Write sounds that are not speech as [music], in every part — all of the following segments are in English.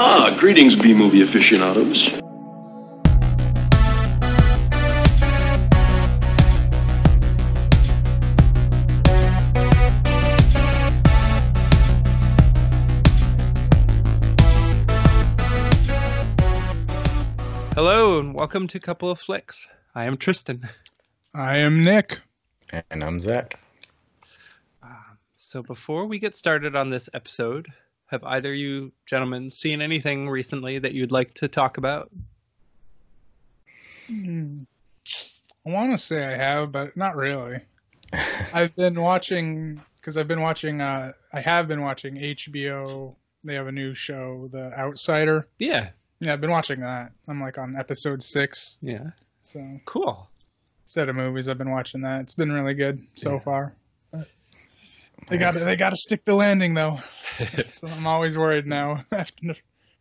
Ah, greetings, B movie aficionados. Hello and welcome to Couple of Flicks. I am Tristan. I am Nick. And I'm Zach. So before we get started on this episode, have either you gentlemen seen anything recently that you'd like to talk about? Hmm. I want to say I have, but not really. [laughs] I've been watching because I've been watching. Uh, I have been watching HBO. They have a new show, The Outsider. Yeah. Yeah, I've been watching that. I'm like on episode six. Yeah. So Cool. instead of movies, I've been watching that. It's been really good so Yeah. far. They got to they got to stick the landing though. [laughs] So I'm always worried now [laughs] after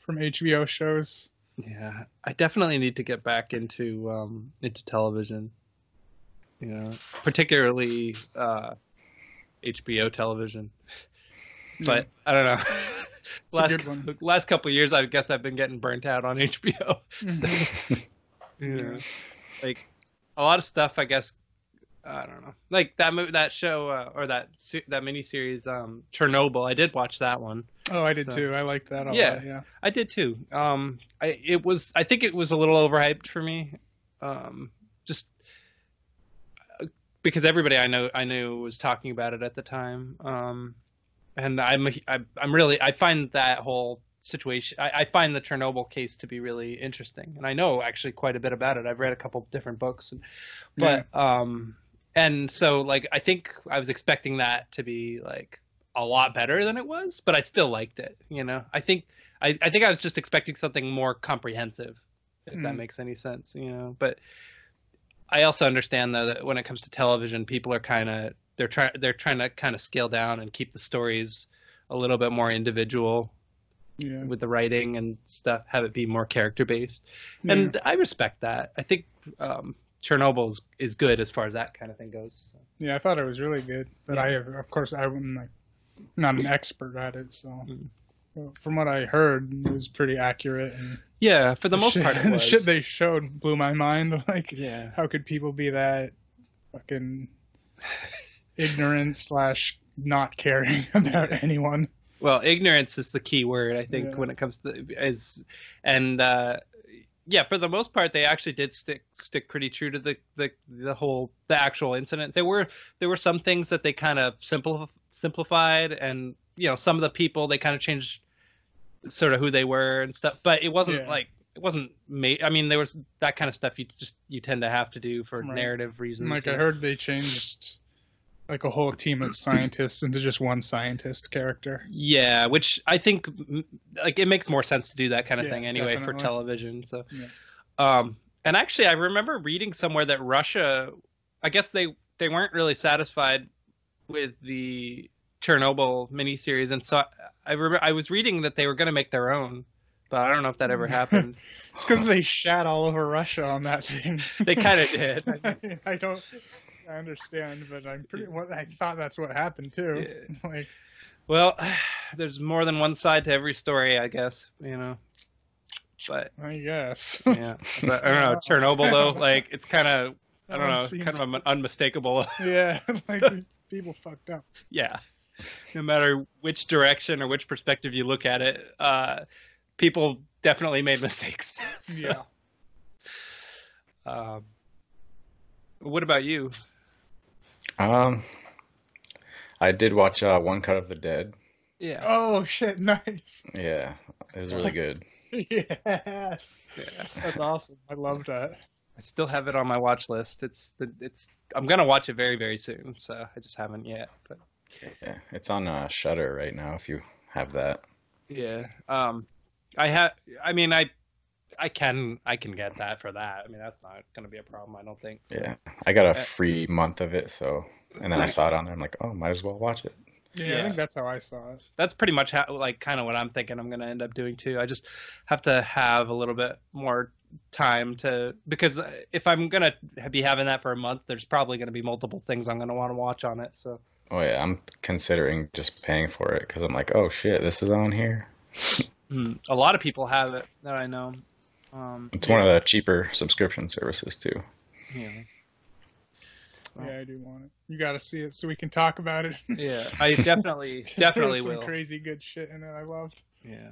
from HBO shows. Yeah, I definitely need to get back into um, into television. You know, particularly uh, HBO television. But I don't know. last last couple years, I guess I've been getting burnt out on HBO. [laughs] Mm-hmm. Yeah. like a lot of stuff. I guess I don't know. Like that mo- that show uh, or that that miniseries, um, Chernobyl. I did watch that one. Oh, I did So- too. I liked that a Yeah. lot. Yeah. I did too. Um, I it was I think it was a little overhyped for me. Um, just uh, because everybody I know I knew was talking about it at the time. Um, and I'm I, I'm really I find that whole situation I, I find the Chernobyl case to be really interesting, and I know actually quite a bit about it. I've read a couple different books, and, but um, and so like I think I was expecting that to be like a lot better than it was, but I still liked it. You know, I think I, I think I was just expecting something more comprehensive, if that Mm. makes any sense. You know, but I also understand though that when it comes to television, people are kind of they're trying they're trying to kind of scale down and keep the stories a little bit more individual Yeah. with the writing and stuff, have it be more character based, Yeah. and I respect that. I think um, Chernobyl is, is good as far as that kind of thing goes. Yeah, I thought it was really good, but Yeah. I, of course, I'm like not an expert at it, so. Mm. Well, from what I heard, it was pretty accurate, and Yeah, for the most shit, part, it [laughs] the shit they showed blew my mind. [laughs] Like, yeah. how could people be that fucking [laughs] ignorant slash not caring about anyone? Well, ignorance is the key word, I think, Yeah. when it comes to is, and uh, yeah, for the most part, they actually did stick stick pretty true to the the the whole the actual incident. There were there were some things that they kind of simple simplified, and you know, some of the people they kind of changed sort of who they were and stuff, but it wasn't Yeah. like it wasn't made. I mean, there was that kind of stuff you just you tend to have to do for Right. narrative reasons. Like, I heard they changed like a whole team of scientists into just one scientist character. Yeah, which I think like it makes more sense to do that kind of Yeah, thing anyway for television. So, Yeah. um, and actually, I remember reading somewhere that Russia, I guess they they weren't really satisfied with the Chernobyl miniseries, and so I remember I was reading that they were going to make their own, but I don't know if that ever [laughs] happened. It's because they shat all over Russia on that thing. They kinda did. [laughs] I don't. I understand, but I'm pretty. What I thought that's what happened too. [laughs] Like, well, [sighs] there's more than one side to every story, I guess. You know, but I guess. yeah, but I don't know [laughs] Chernobyl though. Like it's kind of I don't know, kind of an unmistakable. [laughs] yeah, like people fucked up. yeah. No matter which direction or which perspective you look at it, uh, people definitely made mistakes. So, Yeah. Um, what about you? Um, I did watch uh, One Cut of the Dead. Yeah. Oh shit! Nice. Yeah, it was really good. [laughs] yes. yeah. That's awesome. I love that. I still have it on my watch list. It's the it's I'm gonna watch it very very soon, so I just haven't yet. But Yeah, it's on uh, Shudder right now. If you have that. yeah, um, I have. I mean, I I can I can get that for that. I mean, that's not gonna be a problem. I don't think. So. Yeah, I got a Uh, free month of it, so and then I saw it on there. I'm like, oh, might as well watch it. Yeah, Yeah. I think that's how I saw it. that's pretty much how, like kind of what I'm thinking I'm going to end up doing too. I just have to have a little bit more time to because if I'm going to be having that for a month, there's probably going to be multiple things I'm going to want to watch on it. So Oh yeah, I'm considering just paying for it because I'm like, oh shit, this is on here. [laughs] Hmm. A lot of people have it that I know. Um, It's one of the cheaper subscription services too. yeah. Yeah, I do want it. You got to see it so we can talk about it. Yeah, I definitely [laughs] definitely There's some will. crazy good shit in it. I loved. Yeah,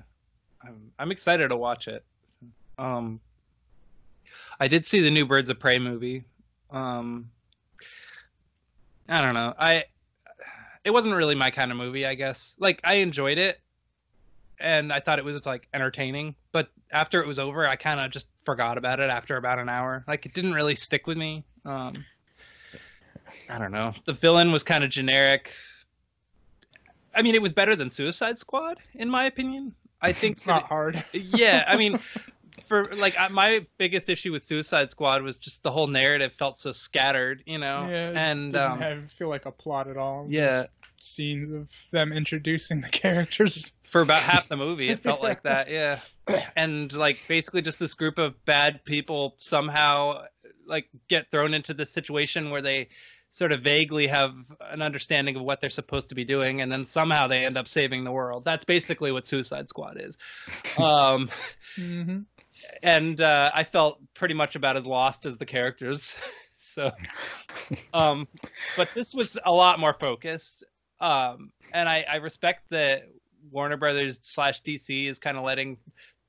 I'm I'm excited to watch it. Um, I did see the new Birds of Prey movie. Um, I don't know. I it wasn't really my kind of movie. I guess like I enjoyed it, and I thought it was like entertaining. But after it was over, I kind of just forgot about it after about an hour. Like it didn't really stick with me. Um, I don't know. The villain was kind of generic. I mean, it was better than Suicide Squad, in my opinion. I [laughs] think It's not hard. [laughs] yeah, I mean, [laughs] for like my biggest issue with Suicide Squad was just the whole narrative felt so scattered, you know, Yeah, and didn't um, have, feel like a plot at all. yeah, Just scenes of them introducing the [laughs] characters. for about half the movie it felt like that, [laughs] yeah, and like basically just this group of bad people somehow like get thrown into this situation where they sort of vaguely have an understanding of what they're supposed to be doing and then somehow they end up saving the world that's basically what suicide squad is [laughs] um hmm and uh, I felt pretty much about as lost as the characters. so, um, but this was a lot more focused, um, and I, I respect that Warner Brothers slash DC is kind of letting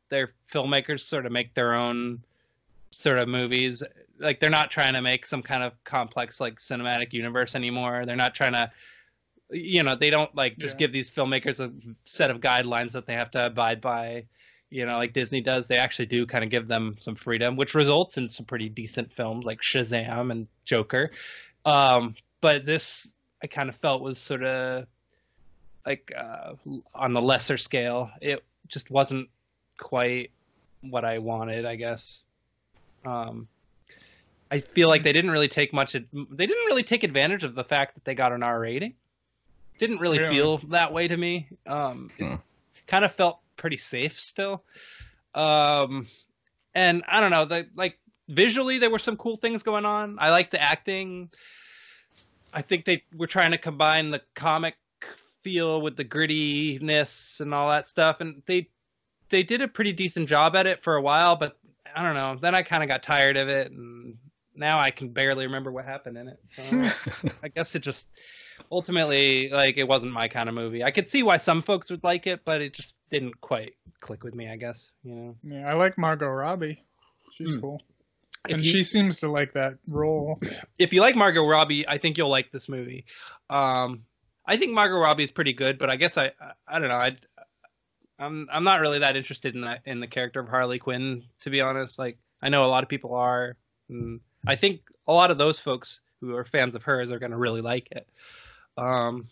their filmmakers sort of make their own sort of movies. Like they're not trying to make some kind of complex like cinematic universe anymore. They're not trying to you know, they don't like just Yeah. give these filmmakers a set of guidelines that they have to abide by you know, like Disney does, they actually do kind of give them some freedom, which results in some pretty decent films like Shazam and Joker. Um, but this, I kind of felt was sort of like uh, on the lesser scale. It just wasn't quite what I wanted, I guess. Um, I feel like they didn't really take much. They didn't really take advantage of the fact that they got an R rating. Didn't really, Really? feel that way to me. Um, it Hmm. kind of felt pretty safe still. Um, and I don't know, the, like visually there were some cool things going on. I like the acting. I think they were trying to combine the comic feel with the grittiness and all that stuff, and they they did a pretty decent job at it for a while. But I don't know. Then I kind of got tired of it, and now I can barely remember what happened in it. So [laughs] I guess it just ultimately like it wasn't my kind of movie. I could see why some folks would like it, but it just didn't quite click with me. I guess you know. Yeah, I like Margot Robbie. She's Hmm. cool, If [laughs] and you- she seems to like that role. if you like Margot Robbie, I think you'll like this movie. Um, I think Margot Robbie is pretty good, but I guess I I, I don't know. I I'm I'm not really that interested in that in the character of Harley Quinn, to be honest. Like I know a lot of people are. And I think a lot of those folks who are fans of hers are going to really like it. Um,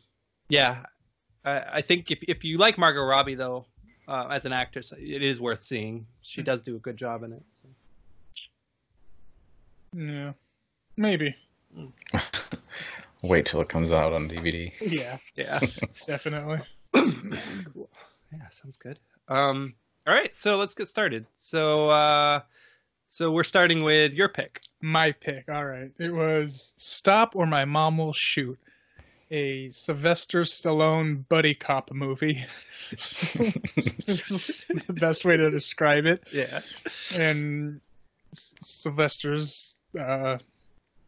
yeah, I, I think if if you like Margot Robbie though, uh, as an actress, it is worth seeing. She does do a good job in it. So. Yeah, maybe. [laughs] Wait till it comes out on DVD. Yeah, Yeah. [laughs] definitely. cool. [clears throat] Yeah, sounds good. Um, all right, so let's get started. So, uh, so we're starting with your pick. My pick. All right. It was Stop or My Mom Will Shoot, a Sylvester Stallone buddy cop movie. It's [laughs] the best way to describe it. Yeah. And S- Sylvester's uh,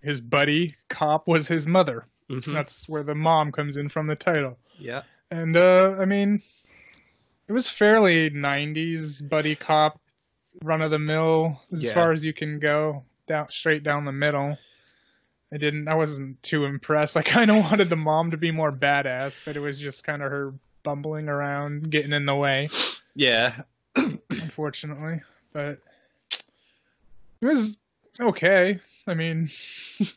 his buddy cop was his mother. Mhm. That's where the mom comes in from the title. Yeah. And uh, I mean, it was fairly '90s buddy cop, run of the mill as Yeah. far as you can go, down straight down the middle. I didn't. I wasn't too impressed. I kind of [laughs] wanted the mom to be more badass, but it was just kind of her bumbling around, getting in the way, Yeah. unfortunately. But it was okay. I mean, [laughs]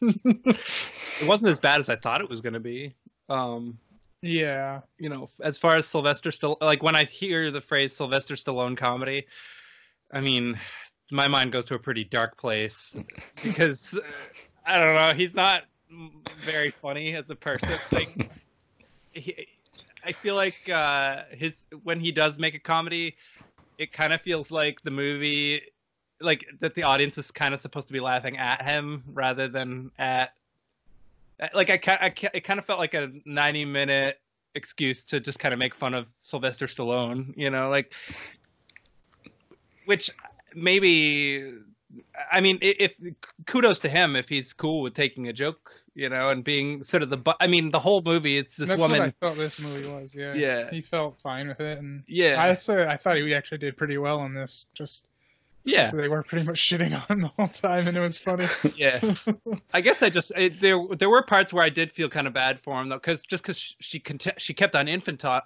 It wasn't as bad as I thought it was going to be. Um, yeah, you know, as far as Sylvester still like when I hear the phrase Sylvester Stallone comedy, I mean, my mind goes to a pretty dark place [laughs] because uh, I don't know, he's not very funny as a person. Like, he, I feel like uh, his when he does make a comedy, it kind of feels like the movie, like that the audience is kind of supposed to be laughing at him rather than at like I, I it kind of felt like a 90 minute excuse to just kind of make fun of Sylvester Stallone, you know, like which maybe I mean, if kudos to him if he's cool with taking a joke, you know, and being sort of the. I mean, the whole movie, it's this That's woman. what I felt this movie was. Yeah. Yeah. He felt fine with it, and Yeah, I I thought he actually did pretty well on this. Just yeah, so they were pretty much shitting on him the whole time, and it was funny. [laughs] yeah. [laughs] I guess I just it, there there were parts where I did feel kind of bad for him though, because just because she conti- she kept on infantile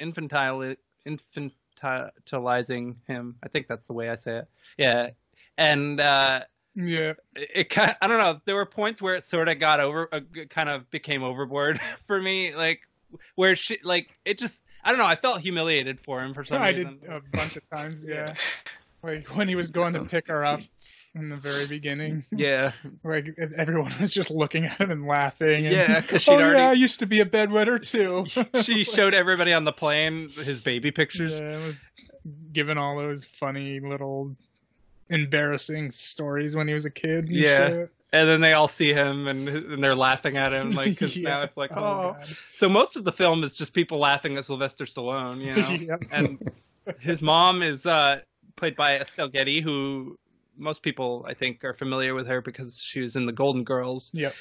infantile infantilizing him. I think that's the way I say it. Yeah, and. uh yeah. it, it kind I don't know. There were points where it sort of got over, uh, kind of became overboard [laughs] for me. Like where she, like it just, I don't know. I felt humiliated for him for some I reason. did a bunch of times. Yeah. Like when he was going to pick her up in the very beginning. Yeah, [laughs] Like everyone was just looking at him and laughing. And, Yeah, 'cause she'd oh already- yeah, I used to be a bedwetter too. [laughs] she showed everybody on the plane his baby pictures. Yeah, it was giving all those funny little embarrassing stories when he was a kid. and Yeah. shit. And then they all see him and, and they're laughing at him, like, because [laughs] Yeah. now it's like, Oh, oh. So most of the film is just people laughing at Sylvester Stallone, you know? Yep. and his mom is uh, played by Estelle Getty, who most people I think are familiar with her because she was in the Golden Girls. Yep.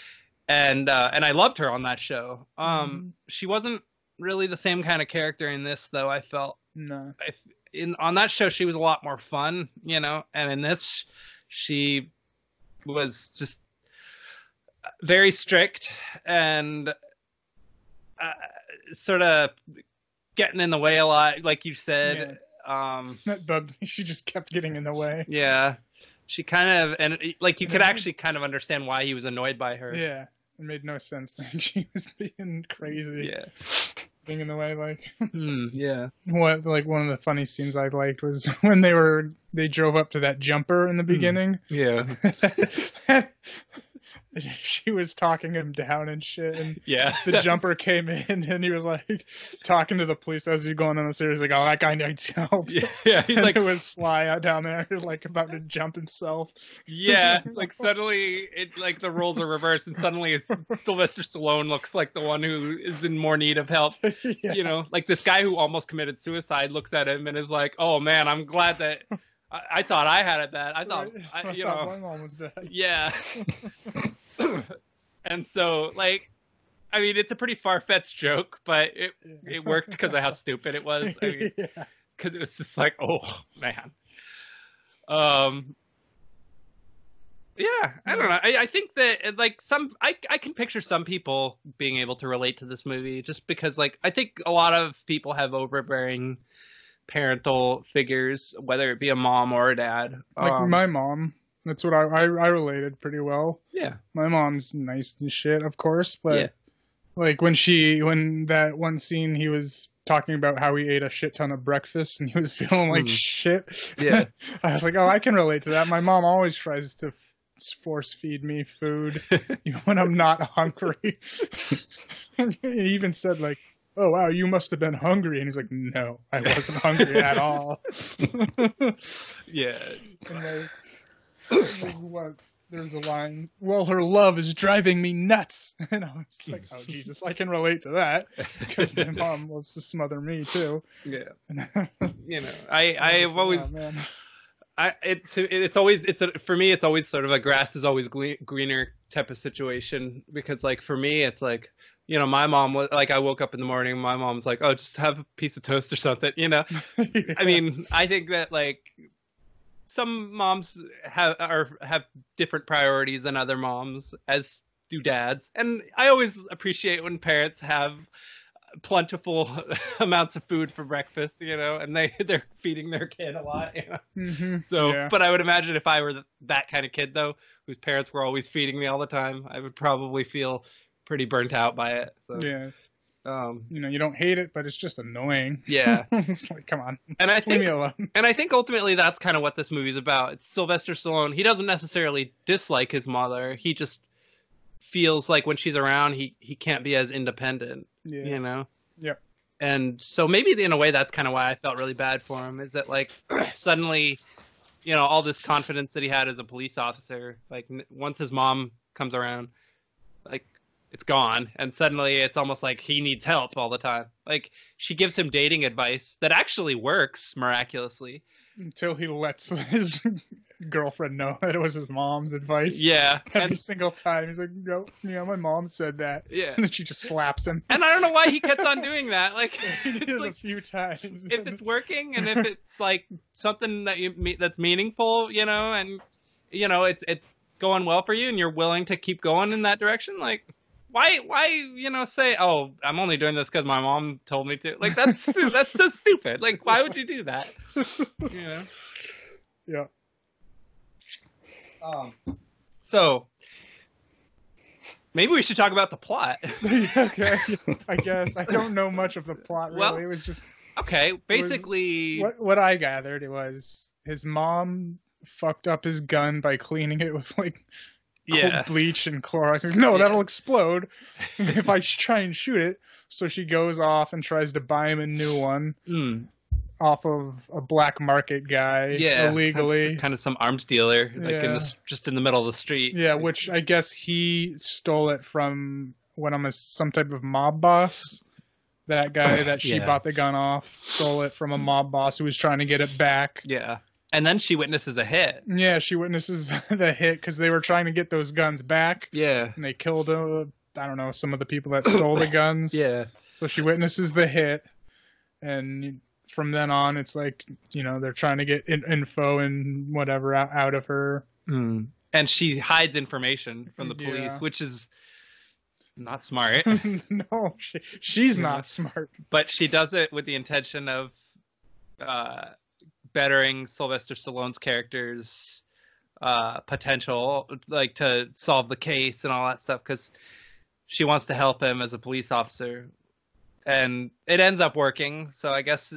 And uh, and I loved her on that show. Um, Mm-hmm. she wasn't really the same kind of character in this, though. I felt No. if, in on that show she was a lot more fun, you know, and in this she was just very strict and uh, sort of getting in the way a lot, like you said. Um, [laughs] That bugged me. She just kept getting in the way. yeah, she kind of and like you could actually kind of understand why he was annoyed by her. Yeah. It made no sense. Like [laughs] she was being crazy, Yeah. being in the way. Like [laughs] Hmm, yeah. what? Like one of the funny scenes I liked was when they were they drove up to that jumper in the beginning. Yeah. [laughs] she was talking him down and shit, and Yeah. [laughs] the jumper came in and he was like talking to the police as he's going on the series, like, "Oh, that guy needs help." Yeah, yeah. He's [laughs] like, it was Sly out down there, like about to jump himself. Yeah, like suddenly it like the roles are reversed, and suddenly it's Sylvester Stallone looks like the one who is in more need of help. yeah. You know, like this guy who almost committed suicide looks at him and is like, "Oh man, I'm glad that I, I thought I had it bad. I thought, Right. I, [laughs] you thought know, my mom was bad. yeah." [laughs] and so, like, I mean, it's a pretty far fetched joke, but it it worked because of how stupid it was. I mean, [laughs] yeah. because it was just like, oh man. Um. Yeah, I don't know. I, I think that uh, like some, I I can picture some people being able to relate to this movie just because like I think a lot of people have overbearing parental figures, whether it be a mom or a dad. Like Um, my mom. That's what I, I I related pretty well. yeah, My mom's nice and shit, of course, but Yeah. like when she when that one scene he was talking about how he ate a shit ton of breakfast and he was [laughs] feeling like Mhm. shit. Yeah. [laughs] I was like, oh, I can relate to that. My mom always tries to force feed me food [laughs] even when I'm not hungry. he even said like, "Oh wow, you must have been hungry," and he's like, "No, I wasn't hungry at all." [laughs] yeah, And like, there's what there's a line. Well, her love is driving me nuts, [laughs] and I was like, "Oh Jesus, I can relate to that because my mom [laughs] loves to smother me too." yeah. You know, I I I've always "Oh, man." I it to it's always it's a, for me it's always sort of a grass is always greener type of situation because like for me it's like you know my mom was like I woke up in the morning my mom's like oh just have a piece of toast or something you know [laughs] I mean I think that like some moms have are have different priorities than other moms as do dads and I always appreciate when parents have plentiful [laughs] amounts of food for breakfast you know and they [laughs] they're feeding their kid a lot you know Mhm. so, Yeah. but I would imagine if I were th- that kind of kid though, whose parents were always feeding me all the time, I would probably feel pretty burnt out by it. So, yeah, um, you know, you don't hate it, but it's just annoying. yeah. [laughs] it's like, come on, And I [laughs] leave think, me alone. and I think ultimately that's kind of what this movie's about. It's Sylvester Stallone. He doesn't necessarily dislike his mother. He just feels like when she's around, he he can't be as independent. Yeah. You know. Yep. And so maybe in a way that's kind of why I felt really bad for him is that like [clears throat] suddenly, you know, all this confidence that he had as a police officer, like once his mom comes around, like it's gone, and suddenly it's almost like he needs help all the time. Like she gives him dating advice that actually works miraculously, until he lets [laughs] his girlfriend know that it was his mom's advice. Yeah, [laughs] Every and, single time he's like, "No, yeah, my mom said that." yeah. And then she just slaps him. And I don't know why he kept on [laughs] doing that. Like, he did it's it a few times. if it's working and if it's like something that you that's meaningful, you know, and you know it's it's going well for you, and you're willing to keep going in that direction, like. Why, why, you know, say, oh, I'm only doing this because my mom told me to. Like, that's that's so stupid. Like, why would you do that? You know. [laughs] yeah. Um, so maybe we should talk about the plot. [laughs] okay. I guess I don't know much of the plot really. Well, it was just Okay, basically, what what I gathered. It was his mom fucked up his gun by cleaning it with like yeah, bleach and Clorox. No, Yeah. that'll explode [laughs] if I try and shoot it. So she goes off and tries to buy him a new one mm, off of a black market guy yeah, illegally. kind of some arms dealer, like in Yeah. the, just in the middle of the street. Yeah, which I guess he stole it from when I'm a, some type of mob boss. That guy [coughs] that she Yeah. bought the gun off stole it from a mob boss who was trying to get it back. yeah, and then she witnesses a hit. Yeah, she witnesses [laughs] the hit because they were trying to get those guns back, Yeah, and they killed uh, I don't know some of the people that stole the [coughs] guns. yeah, So she witnesses the hit, and from then on, it's like you know they're trying to get in- info and whatever out, out of her. mm. and she hides information from the police, Yeah. which is not smart. [laughs] no, she, she's Yeah. not smart. but she does it with the intention of uh, bettering Sylvester Stallone's character's uh, potential, like to solve the case and all that stuff, because she wants to help him as a police officer, and it ends up working. So I guess,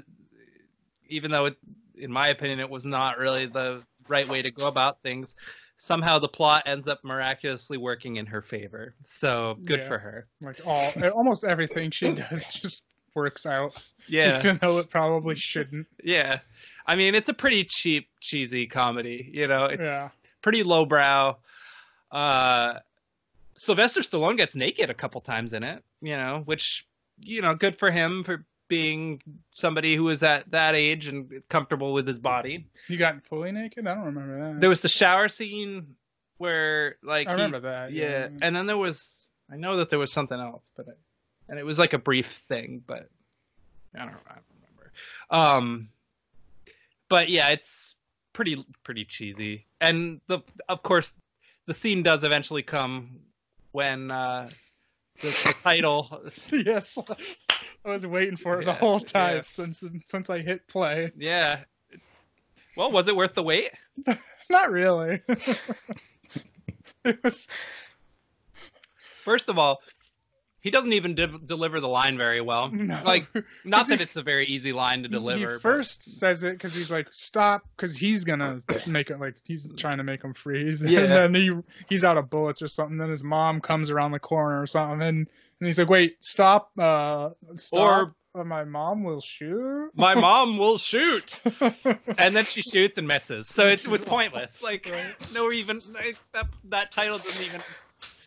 even though, it, in my opinion, it was not really the right way to go about things. Somehow the plot ends up miraculously working in her favor. So good Yeah. for her. Like all, almost everything she does [laughs] just works out, Yeah. even though it probably shouldn't. Yeah. I mean, it's a pretty cheap, cheesy comedy. You know, it's Yeah. pretty lowbrow. Uh, Sylvester Stallone gets naked a couple times in it, you know, which, you know, good for him for being somebody who was at that age and comfortable with his body. He got fully naked. I don't remember that. There was the shower scene where, like, I he- remember that. yeah, and then there was, I know that there was something else, but, and it was like a brief thing, but I don't, I don't remember. Um, but yeah, it's pretty, pretty cheesy, and the, of course, the scene does eventually come when uh, the, the [laughs] title, yes, I was waiting for it the whole time yeah. since since I hit play. yeah. Well, was it worth the wait? [laughs] Not really. [laughs] it was. First of all, he doesn't even de- deliver the line very well. No. Like, not that it's a very easy line to deliver. He but- first says it because he's like, "Stop," because he's gonna make it like he's trying to make him freeze. [laughs] Yeah. And then he he's out of bullets or something. Then his mom comes around the corner or something, and, and he's like, "Wait, stop! Uh, stop! Or my mom will shoot." my [laughs] mom will shoot [laughs] and then she shoots and misses so it was pointless like no even like, that that title doesn't even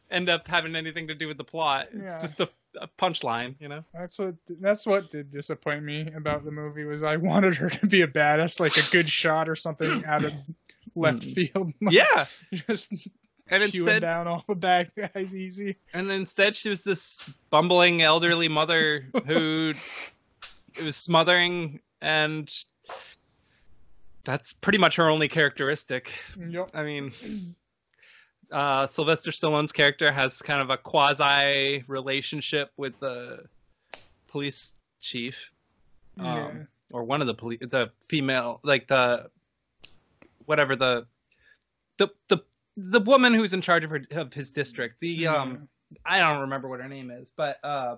end up having anything to do with the plot it's Yeah. just a, a punchline you know That's what that's what did disappoint me about the movie was I wanted her to be a badass, like a good shot or something out of [clears throat] left hmm. field. [laughs] yeah just and chewing instead down all the bad guys easy. and instead she was this bumbling elderly mother who [laughs] was smothering and that's pretty much her only characteristic Yep. I mean, uh, Sylvester Stallone's character has kind of a quasi relationship with the police chief, um, Yeah. or one of the police, the female, like the whatever the the the the woman who's in charge of her of his district. The um, I don't remember what her name is, but uh,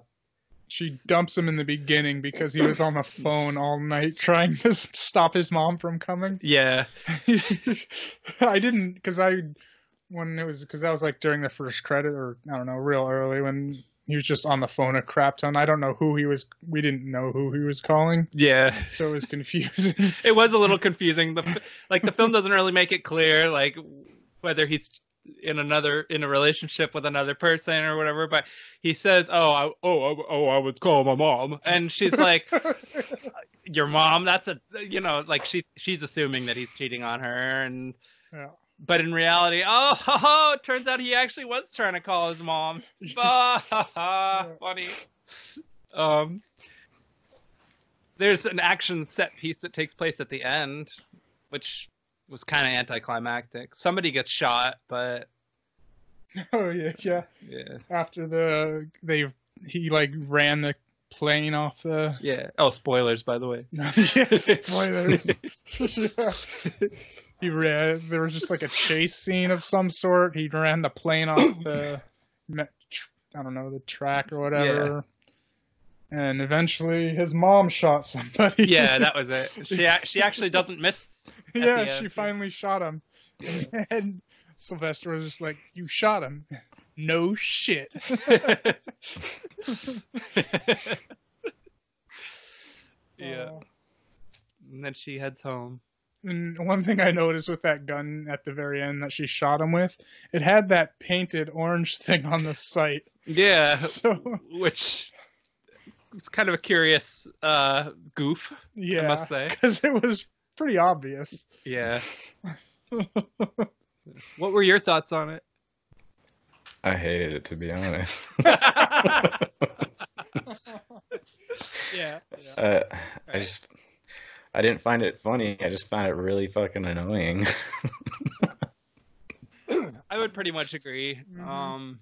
She dumps him in the beginning because he was on the phone all night trying to stop his mom from coming. yeah, [laughs] I didn't because I when it was because that was like during the first credit or I don't know real early when he was just on the phone a crap ton. I don't know who he was. We didn't know who he was calling, yeah. so it was [laughs] confusing. [laughs] it was a little confusing. The like the film doesn't really make it clear like whether he's in another in a relationship with another person or whatever. But he says, "Oh, I, oh, oh, I would call my mom," and she's like, [laughs] "Your mom? That's a you know, like she she's assuming that he's cheating on her, and yeah. But in reality, oh, ho, ho, it turns out he actually was trying to call his mom. [laughs] Bah, ha, ha, Funny. Um, there's an action set piece that takes place at the end, which was kind of anticlimactic. Somebody gets shot, but [laughs] Oh yeah, yeah. yeah, After the they he like ran the plane off the yeah. Oh, spoilers, by the way. [laughs] yes, spoilers. Yeah. He ran. There was just like a chase scene of some sort. He ran the plane off the, [coughs] I don't know, the track or whatever. Yeah. And eventually, his mom shot somebody. Yeah, that [laughs] was it. She she actually doesn't miss. yeah, she finally shot him. [laughs] And Sylvester was just like, "You shot him." No shit. [laughs] yeah. Uh, And then she heads home. And one thing I noticed with that gun at the very end that she shot him with, it had that painted orange [laughs] thing on the sight. Yeah, [laughs] So which was kind of a curious uh, goof. yeah, I must say. because it was pretty obvious. Yeah. [laughs] What were your thoughts on it? I hated it to be honest. yeah. uh, I just I didn't find it funny. I just found it really fucking annoying. I would pretty much agree. Mhm. Um,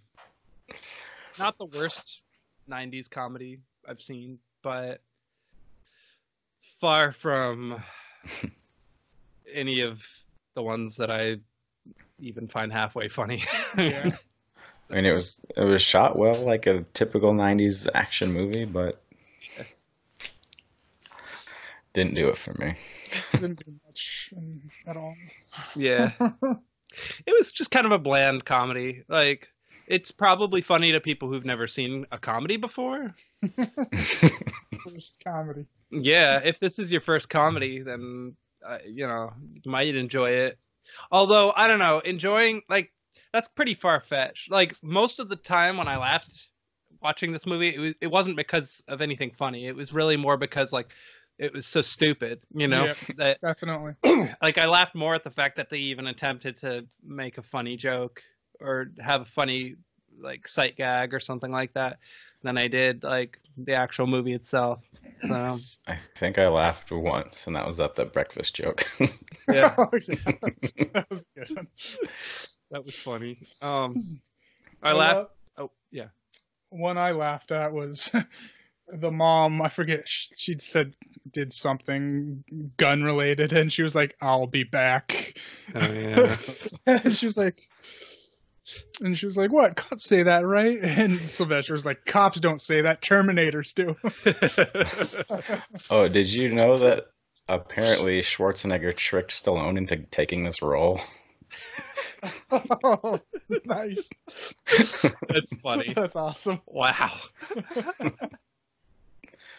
not the worst '90s comedy I've seen, but far from any of the ones that I even find halfway funny. Yeah. [laughs] I mean, it was it was shot well, like a typical '90s action movie, but didn't do it for me. [laughs] Didn't do much at all. yeah. [laughs] It was just kind of a bland comedy. Like, it's probably funny to people who've never seen a comedy before. [laughs] First comedy. Yeah, if this is your first comedy, then uh, you know you might enjoy it. Although I don't know, enjoying like that's pretty far fetched. Like most of the time when I laughed watching this movie, it was it wasn't because of anything funny. It was really more because like it was so stupid, you know. Yep. [laughs] That Definitely. [clears throat] like I laughed more at the fact that they even attempted to make a funny joke or have a funny like sight gag or something like that than I did like the actual movie itself. So I think I laughed once, and that was at the breakfast joke. [laughs] yeah. [laughs] Oh, yeah. That was good. That was funny. Um, I I laughed. love- Oh, yeah. one I laughed at was the mom. I forget she'd said did something gun related, and she was like, "I'll be back." Oh, yeah. [laughs] and she was like, and she was like, "What? Cops say that, right?" [laughs] And Sylvester was like, "Cops don't say that. Terminators do." [laughs] oh, did you know that apparently Schwarzenegger tricked Stallone into taking this role? oh, nice. That's funny. That's awesome. Wow.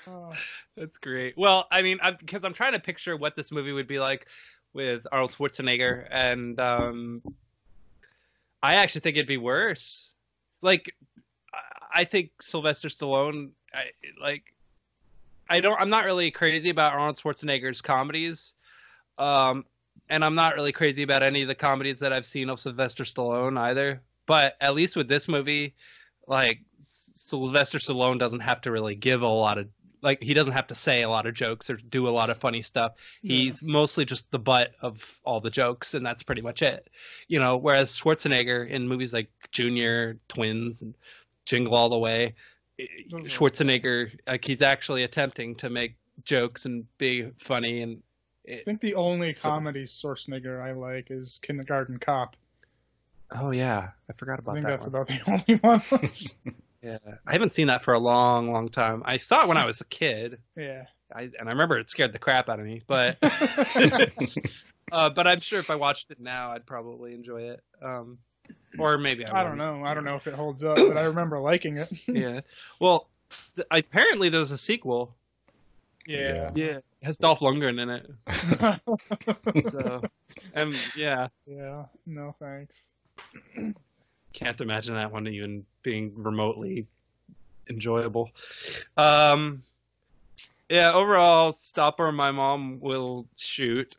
Oh, That's great. Well, I mean, I'm, because I'm trying to picture what this movie would be like with Arnold Schwarzenegger, and um, I actually think it'd be worse. Like, I- I think Sylvester Stallone, I, like, I don't, I'm not really crazy about Arnold Schwarzenegger's comedies, um, and I'm not really crazy about any of the comedies that I've seen of Sylvester Stallone either. But at least with this movie, like Sylvester Stallone doesn't have to really give a lot of like he doesn't have to say a lot of jokes or do a lot of funny stuff. He's mostly just the butt of all the jokes, and that's pretty much it. You know, whereas Schwarzenegger in movies like Junior, Twins, and Jingle All the Way, Those are- Schwarzenegger like he's actually attempting to make jokes and be funny and. I eh, think the only So- comedy Schwarzenegger I like is Kindergarten Cop. oh yeah, I forgot about that. I think that that's one. about the [laughs] only one. [laughs] Yeah, I haven't seen that for a long, long time. I saw it when I was a kid, yeah. I, and I remember it scared the crap out of me. But, [laughs] [laughs] uh, but I'm sure if I watched it now, I'd probably enjoy it. Um, or maybe I, I don't know. I don't know if it holds up, but I remember liking it. [laughs] Yeah. Well, th- apparently there's a sequel. yeah. Yeah. It has Dolph Lundgren in it. So, and yeah, yeah. No thanks. [clears throat] Can't imagine that one even being remotely enjoyable. Um, yeah, overall, Stop or My Mom Will Shoot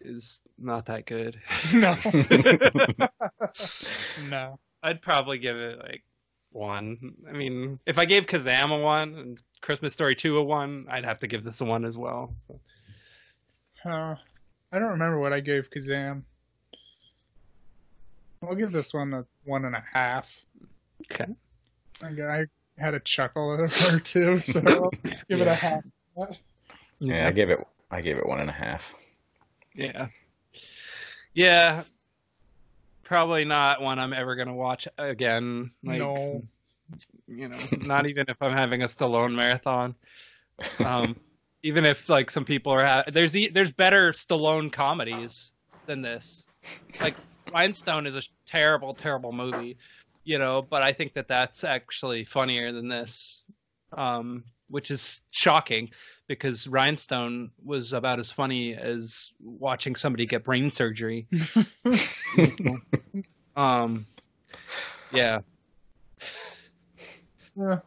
is not that good. [laughs] No. [laughs] no. I'd probably give it like one. I mean, if I gave Kazam a one and Christmas Story 2 a one, I'd have to give this a one as well. Uh, I don't remember what I gave Kazam. I'll give this one a one and a half. Okay. I, I had a chuckle or [laughs] two, so [laughs] I'll give it a half. Yeah, I gave it I gave it one and a half. Yeah. Yeah. Probably not one I'm ever gonna watch again. Like, No. You know, not even if I'm having a Stallone marathon. Um, [laughs] even if like some people are ha- there's e- there's better Stallone comedies than this. Like Rhinestone is a terrible, terrible movie, you know, but I think that that's actually funnier than this, um, which is shocking because Rhinestone was about as funny as watching somebody get brain surgery. [laughs] um, yeah, Yeah.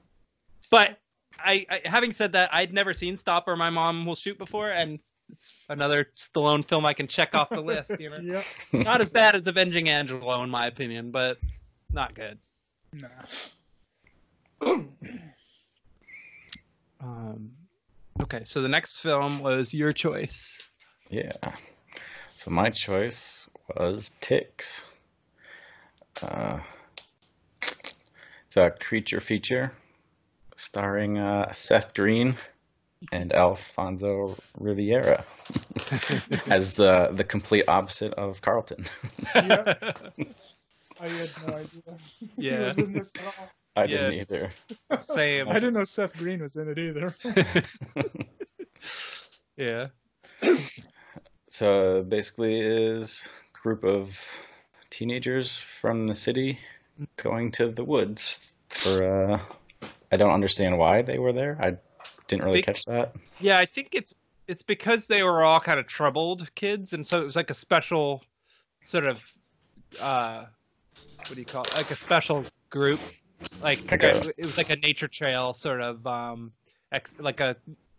but I, I, having said that, I'd never seen Stop or My Mom Will Shoot before, and it's another Stallone film I can check off the list. You know, [laughs] Yep. not as bad as Avenging Angelo in my opinion, but not good. Nah. Um, okay, so the next film was your choice. Yeah. So my choice was Ticks. Uh, it's a creature feature starring uh, Seth Green and Alfonso Ribeiro [laughs] as the the complete opposite of Carlton. Yeah. I had no idea. he Yeah. was in this at all. I Yeah. didn't either. Same. I didn't know Seth Green was in it either. [laughs] yeah. [coughs] So basically, is a group of teenagers from the city going to the woods for. Uh, I don't understand why they were there. I didn't really They- catch that. Yeah, I think it's it's because they were all kind of troubled kids, and so it was like a special sort of uh, what do you call it? Like a special group, like Like a- it was like a nature trail sort of um, ex, like a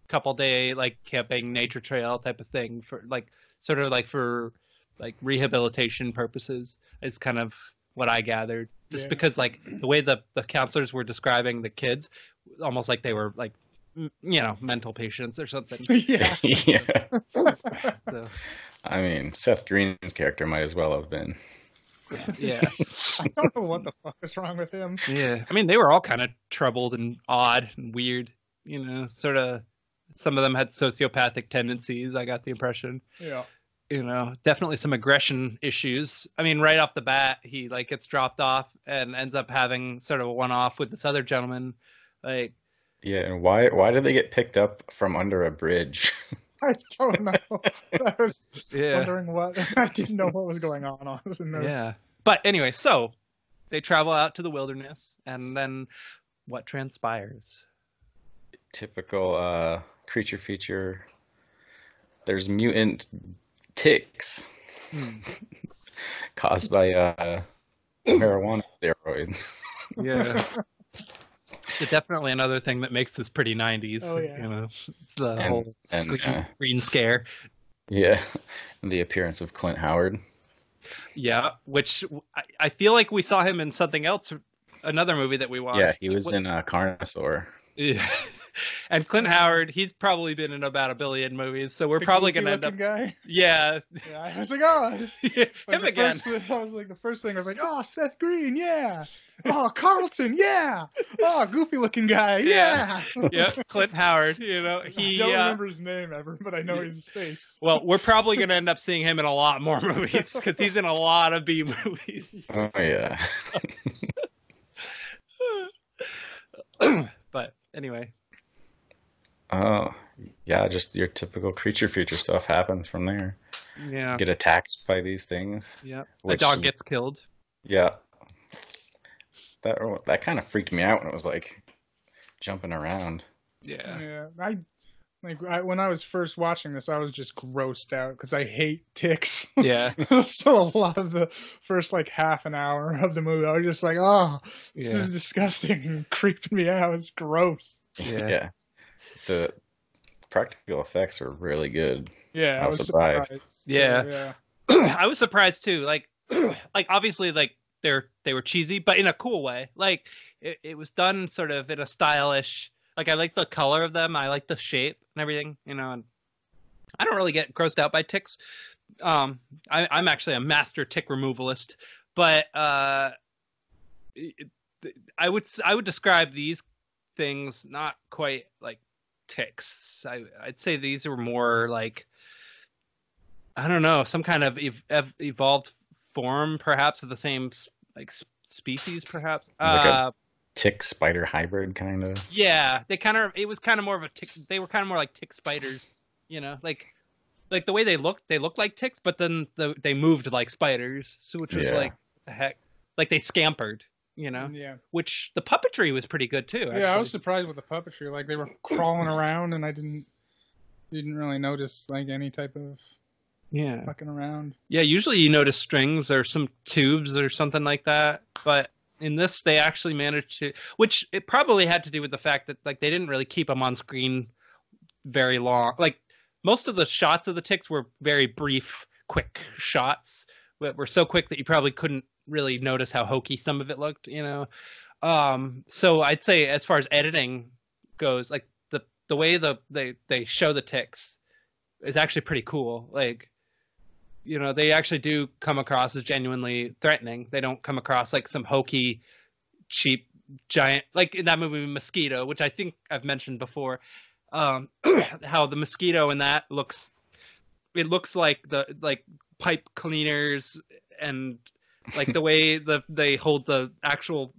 couple day like camping nature trail type of thing for like sort of like for like rehabilitation purposes. Is kind of what I gathered. Just Yeah. because like the way the the counselors were describing the kids, almost like they were like m- you know mental patients or something. [laughs] yeah. [laughs] yeah. [laughs] So, I mean, Seth Green's character might as well have been. yeah, I don't know what the fuck is wrong with him. yeah. I mean, they were all kind of troubled and odd and weird. You know, sort of. Some of them had sociopathic tendencies. I got the impression. Yeah. You know, definitely some aggression issues. I mean, right off the bat, he like gets dropped off and ends up having sort of a one-off with this other gentleman. Like, Yeah, and why why did they get picked up from under a bridge? [laughs] I don't know. [laughs] I was yeah, wondering what. [laughs] I didn't know what was going on. I was in this. yeah. But anyway, so they travel out to the wilderness, and then what transpires? Typical uh, creature feature. There's mutant ticks Hmm. caused by uh, marijuana steroids. Yeah. It's definitely another thing that makes this pretty 90s. Oh, yeah. You know, it's the And, whole and green, uh, green scare. yeah, [laughs] and the appearance of Clint Howard. Yeah, which I, I feel like we saw him in something else, another movie that we watched. Yeah, he was What- in uh, Carnosaur. Yeah. [laughs] [laughs] and Clint Howard, he's probably been in about a billion movies, so we're The probably going to end up. looking guy. Yeah. Yeah, I was like, oh, [laughs] this- him like the again. First, I was like, the first thing I was like, oh, Seth Green, yeah. Oh, Carlton, yeah. Oh, goofy looking guy, [laughs] yeah. Yeah. yeah, Clint Howard, you know, he. I don't uh, remember his name ever, but I know his face. Well, we're probably going to end up seeing him in a lot more movies because he's in a lot of B movies. Oh yeah. but anyway, Oh yeah, just your typical creature feature stuff happens from there. yeah, Get attacked by these things. yeah. A Which- dog gets killed. Yeah. That oh, that kind of freaked me out when it was like jumping around. Yeah, Yeah, I Like I, when I was first watching this, I was just grossed out because I hate ticks. [laughs] Yeah. so a lot of the first like half an hour of the movie, I was just like, "Oh, this Yeah. is disgusting and [laughs] creeping me out. It's gross." Yeah. [laughs] The practical effects are really good. Yeah, I I was was surprised. surprised. Yeah. yeah, [clears throat] I was surprised too. Like, [clears throat] like obviously, like they're they were cheesy, but in a cool way. Like it, it was done sort of in a stylish. Like I like the color of them. I like the shape and everything. You know, and I don't really get grossed out by ticks. Um, I, I'm actually a master tick removalist, but uh, it- I would I would describe these things not quite like ticks. I I'd say these are more like I don't know, some kind of ev- ev- evolved form, perhaps of the same like species, perhaps. Like a- uh, Tick spider hybrid kind of. yeah, they kind of. It was kind of more of a tick. They were kind of more like tick spiders, you know, like like the way they looked. They looked like ticks, but then the, they moved like spiders, so which was Yeah. like the heck, like they scampered, you know. yeah, Which the puppetry was pretty good too. yeah. I was surprised with the puppetry. Like they were crawling around, and I didn't didn't really notice like any type of yeah. fucking around. Yeah, usually you notice strings or some tubes or something like that, but in this they actually managed to which it probably had to do with the fact that like they didn't really keep them on screen very long. Like most of the shots of the ticks were very brief, quick shots that were so quick that you probably couldn't really notice how hokey some of it looked, you know. Um so I'd say as far as editing goes, like the the way the they they show the ticks is actually pretty cool. Like you know, they actually do come across as genuinely threatening. They don't come across like some hokey, cheap giant like in that movie Mosquito, which I think I've mentioned before. Um, [clears throat] how the mosquito in that looks, it looks like the like pipe cleaners and like the way the they hold the actual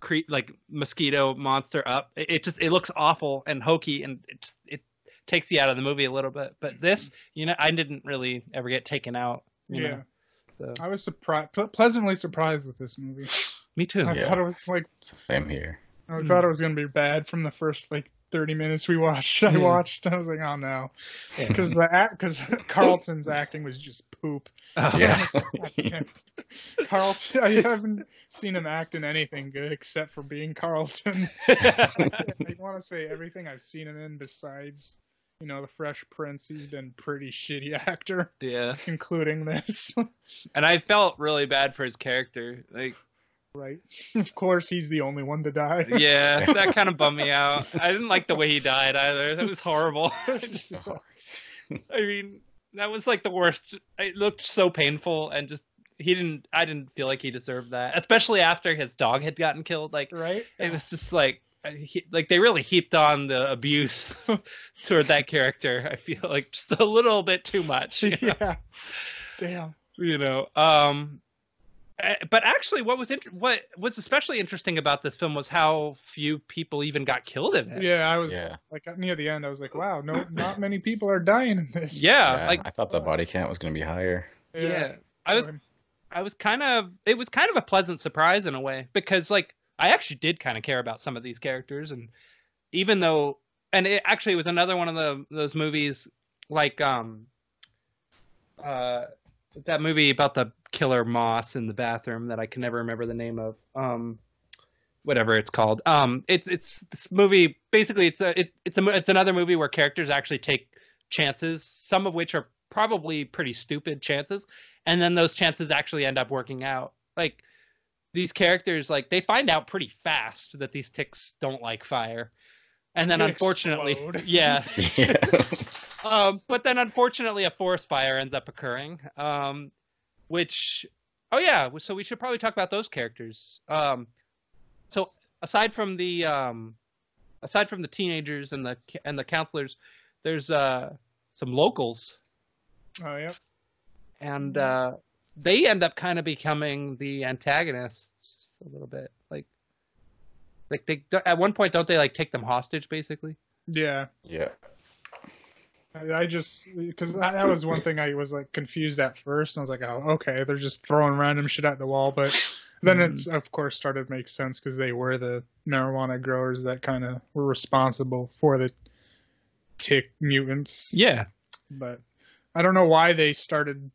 cre- like mosquito monster up. It, it just it looks awful and hokey and it just, it takes you out of the movie a little bit. But this, you know, I didn't really ever get taken out. You Yeah. Know? So, I was surprised, ple- pleasantly surprised with this movie. me too. I Yeah. thought it was like Same here. I Hmm. thought it was gonna be bad from the first like 30 minutes we watched. I Yeah. watched. I was like, oh no, Yeah. because the act, because Carlton's acting was just poop. Oh, [laughs] Yeah. Carlton, I haven't seen him act in anything good except for being Carlton. [laughs] I want to say everything I've seen him in besides, you know, the Fresh Prince. He's been pretty shitty actor, yeah. including this. And I felt really bad for his character. Like, right? [laughs] Of course, he's the only one to die. yeah, [laughs] that kind of bummed me out. I didn't like the way he died either. That was horrible. [laughs] I mean, that was like the worst. It looked so painful and just he didn't. I didn't feel like he deserved that, especially after his dog had gotten killed. Like right? it was just like. He, like they really heaped on the abuse toward that character. I feel like just a little bit too much. you know? yeah. Damn. you know um but actually what was int- what was especially interesting about this film was how few people even got killed in it Yeah, I was Yeah. like near the end. I was like, wow, no, not many people are dying in this. yeah, Yeah, like I thought the body count was going to be higher. yeah. i was i was kind of it was kind of a pleasant surprise in a way because like i actually did kind of care about some of these characters and even though and it actually was another one of the those movies like um uh that movie about the killer moss in the bathroom that I can never remember the name of. Um, whatever it's called. Um, it's it's this movie. Basically, it's a it, it's a it's another movie where characters actually take chances, some of which are probably pretty stupid chances, and then those chances actually end up working out. Like these characters, like they find out pretty fast that these ticks don't like fire, and then They unfortunately, explode. [laughs] yeah, [laughs] yeah. [laughs] um, but then unfortunately a forest fire ends up occurring. Um, which, oh yeah, so we should probably talk about those characters. Um, so aside from the um, aside from the teenagers and the and the counselors, there's uh, some locals, Oh yeah. and uh, they end up kind of becoming the antagonists a little bit. Like, like they at one point don't they like take them hostage basically? Yeah. yeah. I just because that that was one thing I was like confused at first, and I was like, oh, okay, they're just throwing random shit at the wall. But then hmm. it's of course started to make sense because they were the marijuana growers that kind of were responsible for the tick mutants, Yeah, but I don't know why they started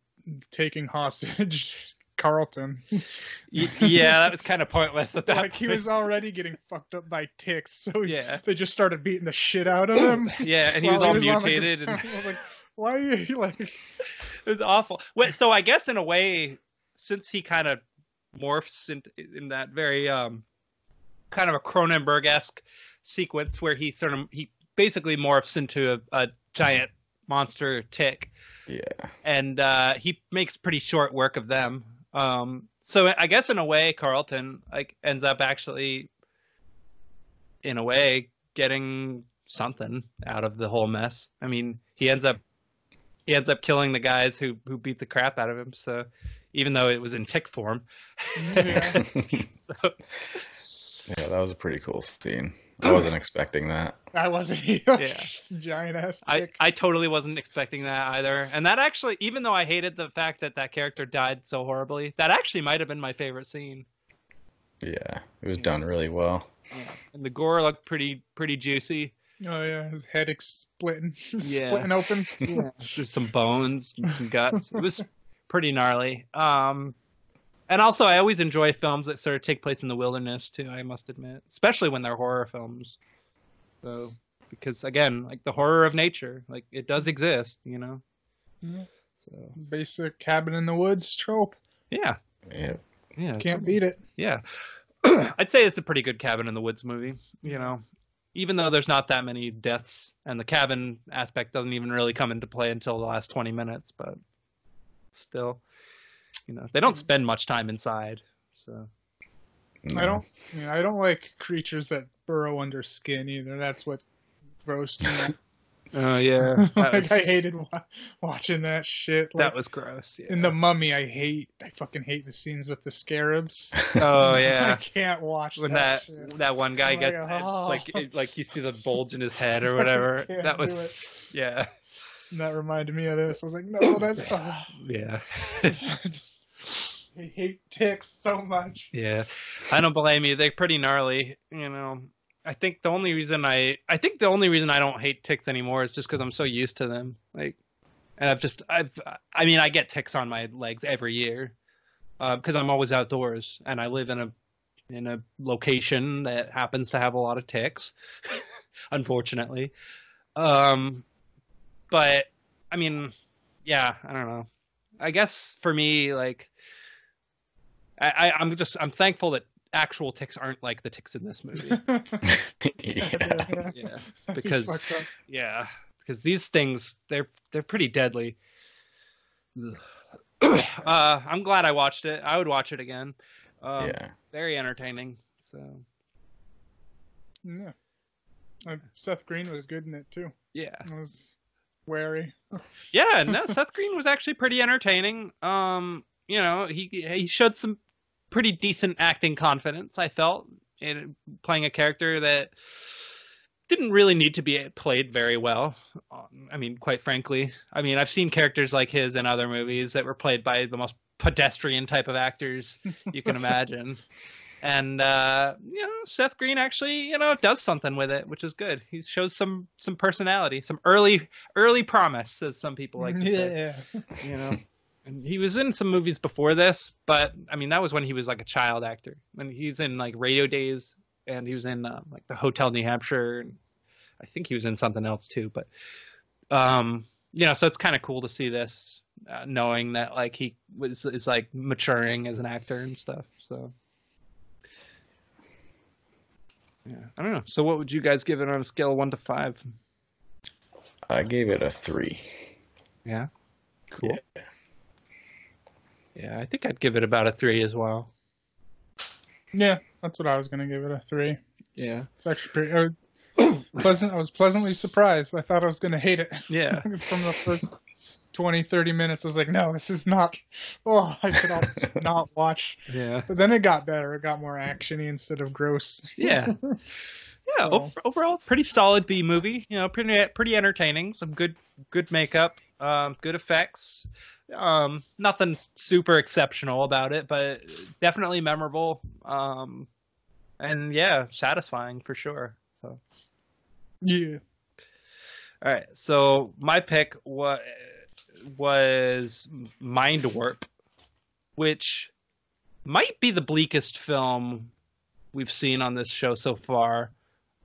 taking hostage Carlton. Yeah, that was kind of pointless at that like he was already getting fucked up by ticks, so Yeah. they just started beating the shit out of him. [coughs] Yeah, and he was all on the mutated, and ground. I was like, why are you [laughs] like? it was awful. Wait, so I guess in a way, since he kind of morphs in, in that very um, kind of a Cronenberg esque sequence where he sort of he basically morphs into a, a giant monster tick, Yeah. and uh, he makes pretty short work of them. Um, so I guess in a way, Carlton like ends up actually, in a way, getting something out of the whole mess. I mean, he ends up he ends up killing the guys who who beat the crap out of him. So even though it was in tick form, Yeah. [laughs] so Yeah, that was a pretty cool scene. I wasn't expecting that. I wasn't either. [laughs] Yeah. Giant ass I. I totally wasn't expecting that either. And that actually, even though I hated the fact that that character died so horribly, that actually might have been my favorite scene. Yeah, it was done really well. And the gore looked pretty pretty juicy. oh yeah, his head ex- splitting, [laughs] Yeah. splitting open. [laughs] There's some bones and some guts. It was pretty gnarly. Um, and also, I always enjoy films that sort of take place in the wilderness too. I must admit, especially when they're horror films. So, because again, like the horror of nature, like it does exist, you know. Yeah. So Basic cabin in the woods trope. yeah, Yeah. yeah, Can't beat it. Yeah, [clears throat] I'd say it's a pretty good cabin in the woods movie. You know, even though there's not that many deaths, and the cabin aspect doesn't even really come into play until the last 20 minutes, but still, you know, they don't spend much time inside. So No. I don't. I, mean, I don't like creatures that burrow under skin either. That's what grossed me. [laughs] Oh yeah, [laughs] like was, I hated wa- watching that shit. Like, that was gross. Yeah. in the Mummy. I hate. I fucking hate the scenes with the scarabs. [laughs] oh yeah, I can't watch When that. that that one guy I'm gets like, oh. like it, like you see the bulge in his head or whatever. That was yeah And that reminded me of this. I was like, no, [laughs] that's. ugh. yeah. I [laughs] hate ticks so much. Yeah, I don't blame you. They're pretty gnarly. You know, I think the only reason I, I think the only reason I don't hate ticks anymore is just because I'm so used to them. Like, and I've just, I've, I mean, I get ticks on my legs every year because I'm always outdoors and I live in a, in a location that happens to have a lot of ticks, [laughs] unfortunately. Um, but I mean, yeah, I don't know. I guess for me, like, I, I, I'm just I'm thankful that actual ticks aren't like the ticks in this movie. [laughs] yeah. Yeah, [laughs] You because yeah, because these things they're they're pretty deadly. [clears throat] Uh, I'm glad I watched it. I would watch it again. Um, yeah. Very entertaining. So Yeah. Uh, Seth Green was good in it too. yeah, I was wary. yeah. No, Seth Green was actually pretty entertaining. Um, you know, he he showed some pretty decent acting confidence. I felt in playing a character that didn't really need to be played very well. Um, I mean, quite frankly, I mean, I've seen characters like his in other movies that were played by the most pedestrian type of actors you can [laughs] imagine. And uh, you know, Seth Green actually, you know, does something with it, which is good. He shows some some personality, some early early promise, as some people like to say yeah. you know. And he was in some movies before this, but I mean that was when he was like a child actor. When he was in like Radio Days, and he was in uh, like the Hotel New Hampshire, and I think he was in something else too. But um, you know, so it's kind of cool to see this, uh, knowing that like he was is like maturing as an actor and stuff. So yeah, I don't know. So what would you guys give it on a scale of one to five? I gave it a three. Yeah, cool. Yeah. Yeah, I think I'd give it about a three as well. Yeah, that's what I was gonna give it a three. Yeah. It's actually pretty I was [coughs] pleasant. I was pleasantly surprised. I thought I was gonna hate it Yeah. [laughs] from the first 20, 30 minutes. I was like, no, this is not. Oh, I could [laughs] not watch. Yeah. But then it got better. It got more actiony instead of gross. Yeah. [laughs] Yeah, So- overall pretty solid B movie. You know, pretty pretty entertaining. Some good good makeup, um, good effects. Um, nothing super exceptional about it, but definitely memorable. Um, and yeah, satisfying for sure. So, Yeah. All right, so my pick was was Mindwarp, which might be the bleakest film we've seen on this show so far,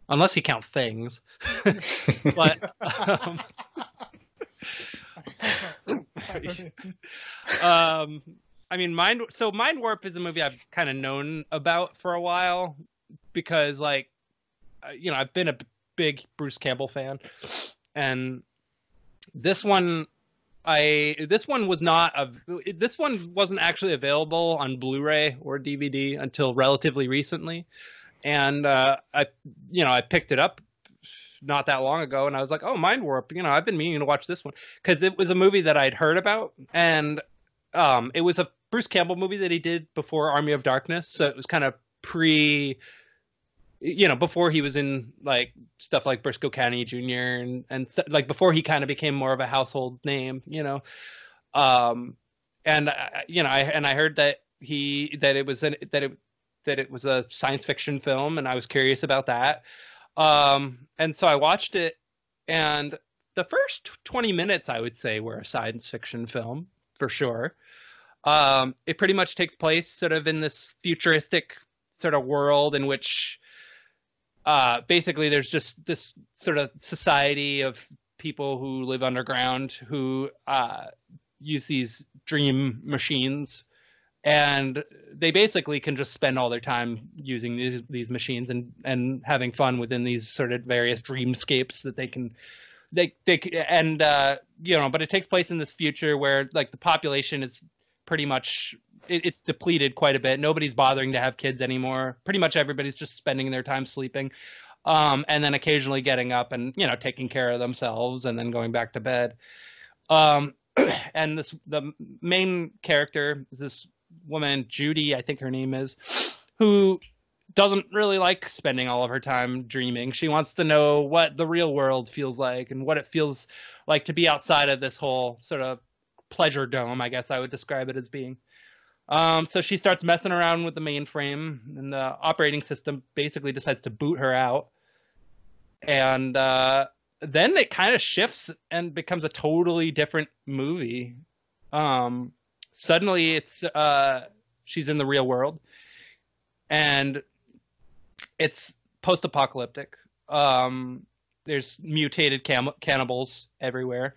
unless you count things. [laughs] but um, [laughs] um, I mean, Mind. So Mindwarp is a movie I've kind of known about for a while because, like, uh, you know, I've been a big Bruce Campbell fan, and this one I this one was not a this one wasn't actually available on Blu-ray or DVD until relatively recently, and uh, I you know I picked it up not that long ago and I was like oh Mindwarp you know I've been meaning to watch this one. Because it was a movie that I'd heard about and um, it was a Bruce Campbell movie that he did before Army of Darkness. So it was kind of pre you know, before he was in like stuff like Brisco County Jr. and and like before he kind of became more of a household name, you know. Um, and uh, you know, I and I heard that he that it was an that it that it was a science fiction film, and I was curious about that. Um, and so I watched it, and the first 20 minutes, I would say, were a science fiction film for sure. Um, it pretty much takes place sort of in this futuristic sort of world in which uh, basically there's just this sort of society of people who live underground who uh, use these dream machines. And they basically can just spend all their time using these these machines and and having fun within these sort of various dreamscapes that they can they they and uh you know but it takes place in this future where like the population is pretty much it, it's depleted quite a bit. Nobody's bothering to have kids anymore. Pretty much everybody's just spending their time sleeping, um, and then occasionally getting up and you know taking care of themselves and then going back to bed. Um, [clears throat] and this the main character is this woman Judy, I think her name is, who doesn't really like spending all of her time dreaming. She wants to know what the real world feels like and what it feels like to be outside of this whole sort of pleasure dome, I guess I would describe it as being. Um, so she starts messing around with the mainframe, and the operating system basically decides to boot her out. And uh, then it kind of shifts and becomes a totally different movie. Um, suddenly, it's uh, she's in the real world, and it's post-apocalyptic. Um, there's mutated cam- cannibals everywhere,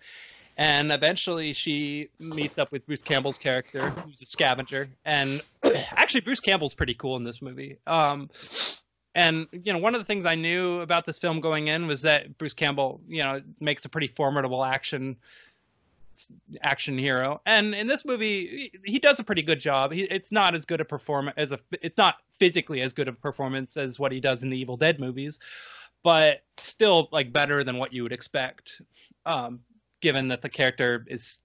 and eventually she meets up with Bruce Campbell's character, who's a scavenger. And [clears throat] actually, Bruce Campbell's pretty cool in this movie. Um, and you know, one of the things I knew about this film going in was that Bruce Campbell, you know, makes a pretty formidable action action hero. And in this movie, he does a pretty good job. He, it's not as good a performance as a. It's not physically as good a performance as what he does in the Evil Dead movies, but still like better than what you would expect. Um, given that the character is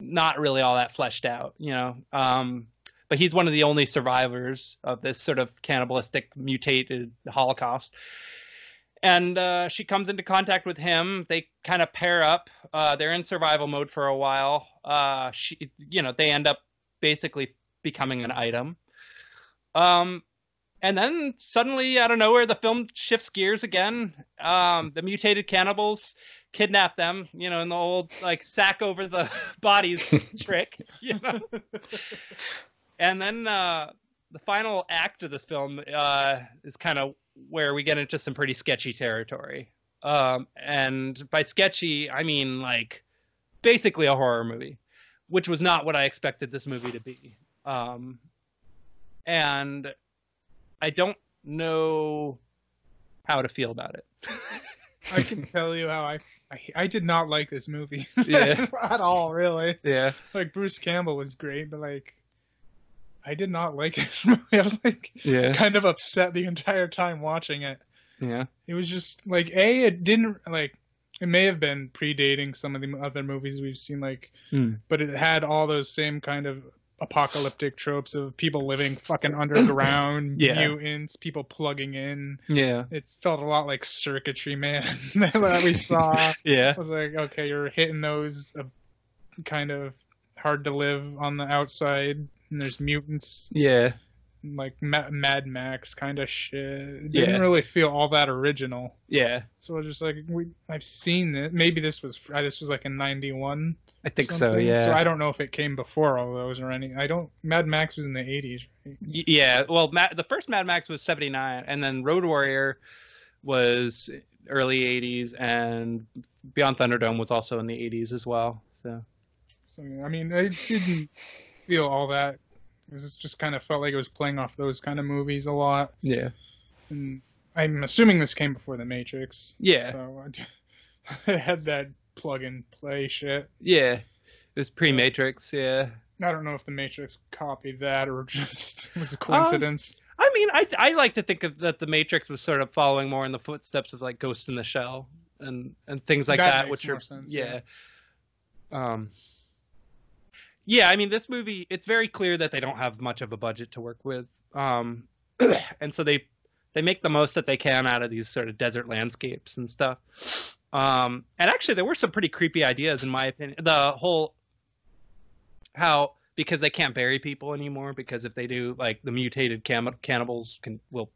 not really all that fleshed out, you know. Um, but he's one of the only survivors of this sort of cannibalistic mutated Holocaust. And uh, she comes into contact with him. They kind of pair up. Uh, they're in survival mode for a while. Uh, she, you know, they end up basically becoming an item. Um, and then suddenly, out of nowhere, the film shifts gears again. Um, the mutated cannibals kidnap them, you know, in the old like sack over the [laughs] bodies [laughs] trick, you know. and then uh, the final act of this film uh, is kind of where we get into some pretty sketchy territory. Um, and by sketchy, I mean like basically a horror movie, which was not what I expected this movie to be. Um, and I don't know how to feel about it. [laughs] I can [laughs] tell you how I, I I did not like this movie. [laughs] Yeah. at all, really. Yeah. Like Bruce Campbell was great, but like I did not like [laughs] this movie. I was like Yeah. kind of upset the entire time watching it. Yeah. It was just like a it didn't like it may have been predating some of the other movies we've seen like Hmm. but it had all those same kind of apocalyptic tropes of people living fucking underground, [coughs] Yeah. mutants, people plugging in. Yeah. It felt a lot like circuitry man [laughs] that we saw. [laughs] Yeah. I was like, okay, you're hitting those uh, kind of hard to live on the outside, and there's mutants. Yeah. Like Ma- Mad Max kind of shit. It Yeah. didn't really feel all that original. Yeah, So it's just like we, I've seen it. Maybe this was uh, this was like in '91. I think so. Yeah. So I don't know if it came before all those or any. I don't. Mad Max was in the '80s. Right? Yeah, well, Ma- the first Mad Max was '79, and then Road Warrior was early '80s, and Beyond Thunderdome was also in the '80s as well. So So I mean, it didn't feel all that. It was just kind of felt like it was playing off those kind of movies a lot. yeah, And I'm assuming this came before The Matrix. Yeah. So I, [laughs] it had that plug and play shit. yeah, it was pre-Matrix. Yeah, I don't know if The Matrix copied that or [laughs] just Um, was a coincidence. I mean, I I like to think of that the Matrix was sort of following more in the footsteps of like Ghost in the Shell and and things like That that, which are sense, yeah. Um. Yeah, I mean, this movie it's very clear that they don't have much of a budget to work with, um, [clears throat] and so they they make the most that they can out of these sort of desert landscapes and stuff. Um, and actually, there were some pretty creepy ideas in my opinion. The whole how because they can't bury people anymore because if they do, like the mutated cam- cannibals can will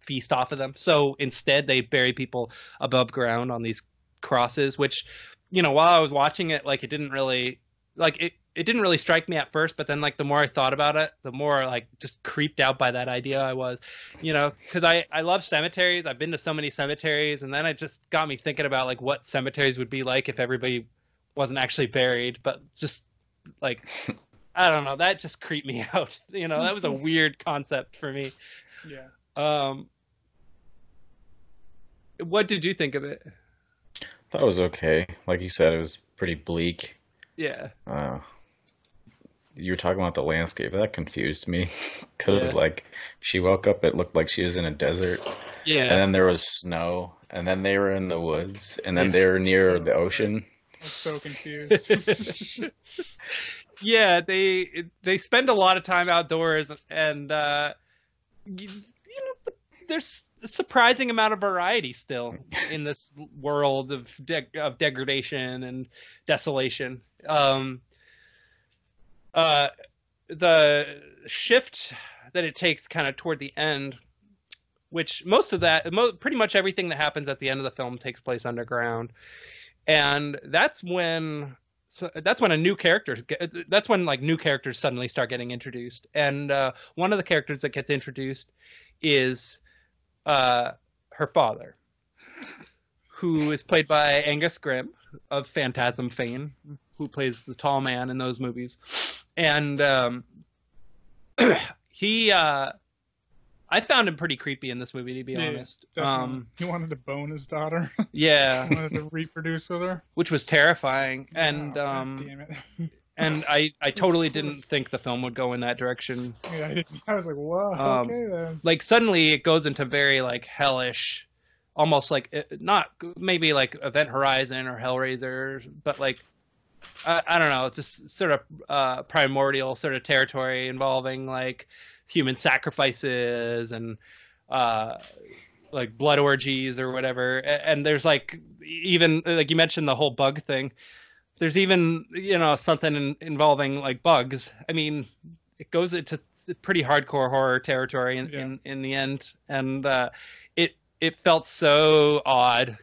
feast off of them. So instead, they bury people above ground on these crosses, which you know while I was watching it, like it didn't really like it. It didn't really strike me at first, but then like the more I thought about it, the more like just creeped out by that idea I was, you know, because I I love cemeteries. I've been to so many cemeteries, and then it just got me thinking about like what cemeteries would be like if everybody wasn't actually buried, but just like [laughs] I don't know, that just creeped me [laughs] out. You know, that was a weird concept for me. yeah. Um, what did you think of it? That was okay. Like you said, it was pretty bleak. Yeah, Uh, you were talking about the landscape. That confused me [laughs] because, Yeah. like, she woke up, it looked like she was in a desert, yeah, and then there was snow, and then they were in the woods, and then Yeah. they were near the ocean. I was so confused. [laughs] yeah. They they spend a lot of time outdoors, and uh, you, you know, there's a surprising amount of variety still [laughs] in this world of de- of degradation and desolation. Um, uh, the shift that it takes kind of toward the end, which most of that, mo- pretty much everything that happens at the end of the film takes place underground, and that's when. So that's when a new character that's when like new characters suddenly start getting introduced and uh, one of the characters that gets introduced is uh, her father who is played by Angus Scrimm of Phantasm fame, who plays the tall man in those movies. And um, [clears throat] he, uh, I found him pretty creepy in this movie, to be Yeah, honest. Um, he wanted to bone his daughter. [laughs] yeah, he wanted to reproduce with her. which was terrifying. And Oh, um, damn it. [laughs] and I, I totally didn't think the film would go in that direction. yeah, I, didn't, I was like, whoa, Um, okay then. like suddenly it goes into very like hellish almost like uh, not maybe like event horizon or hellraiser but like I, I don't know it's just sort of uh primordial sort of territory involving like human sacrifices and uh like blood orgies or whatever. And there's like even like you mentioned the whole bug thing. There's even you know something in, involving like bugs. I mean it goes into pretty hardcore horror territory in, Yeah. in, in the end. And uh it it felt so odd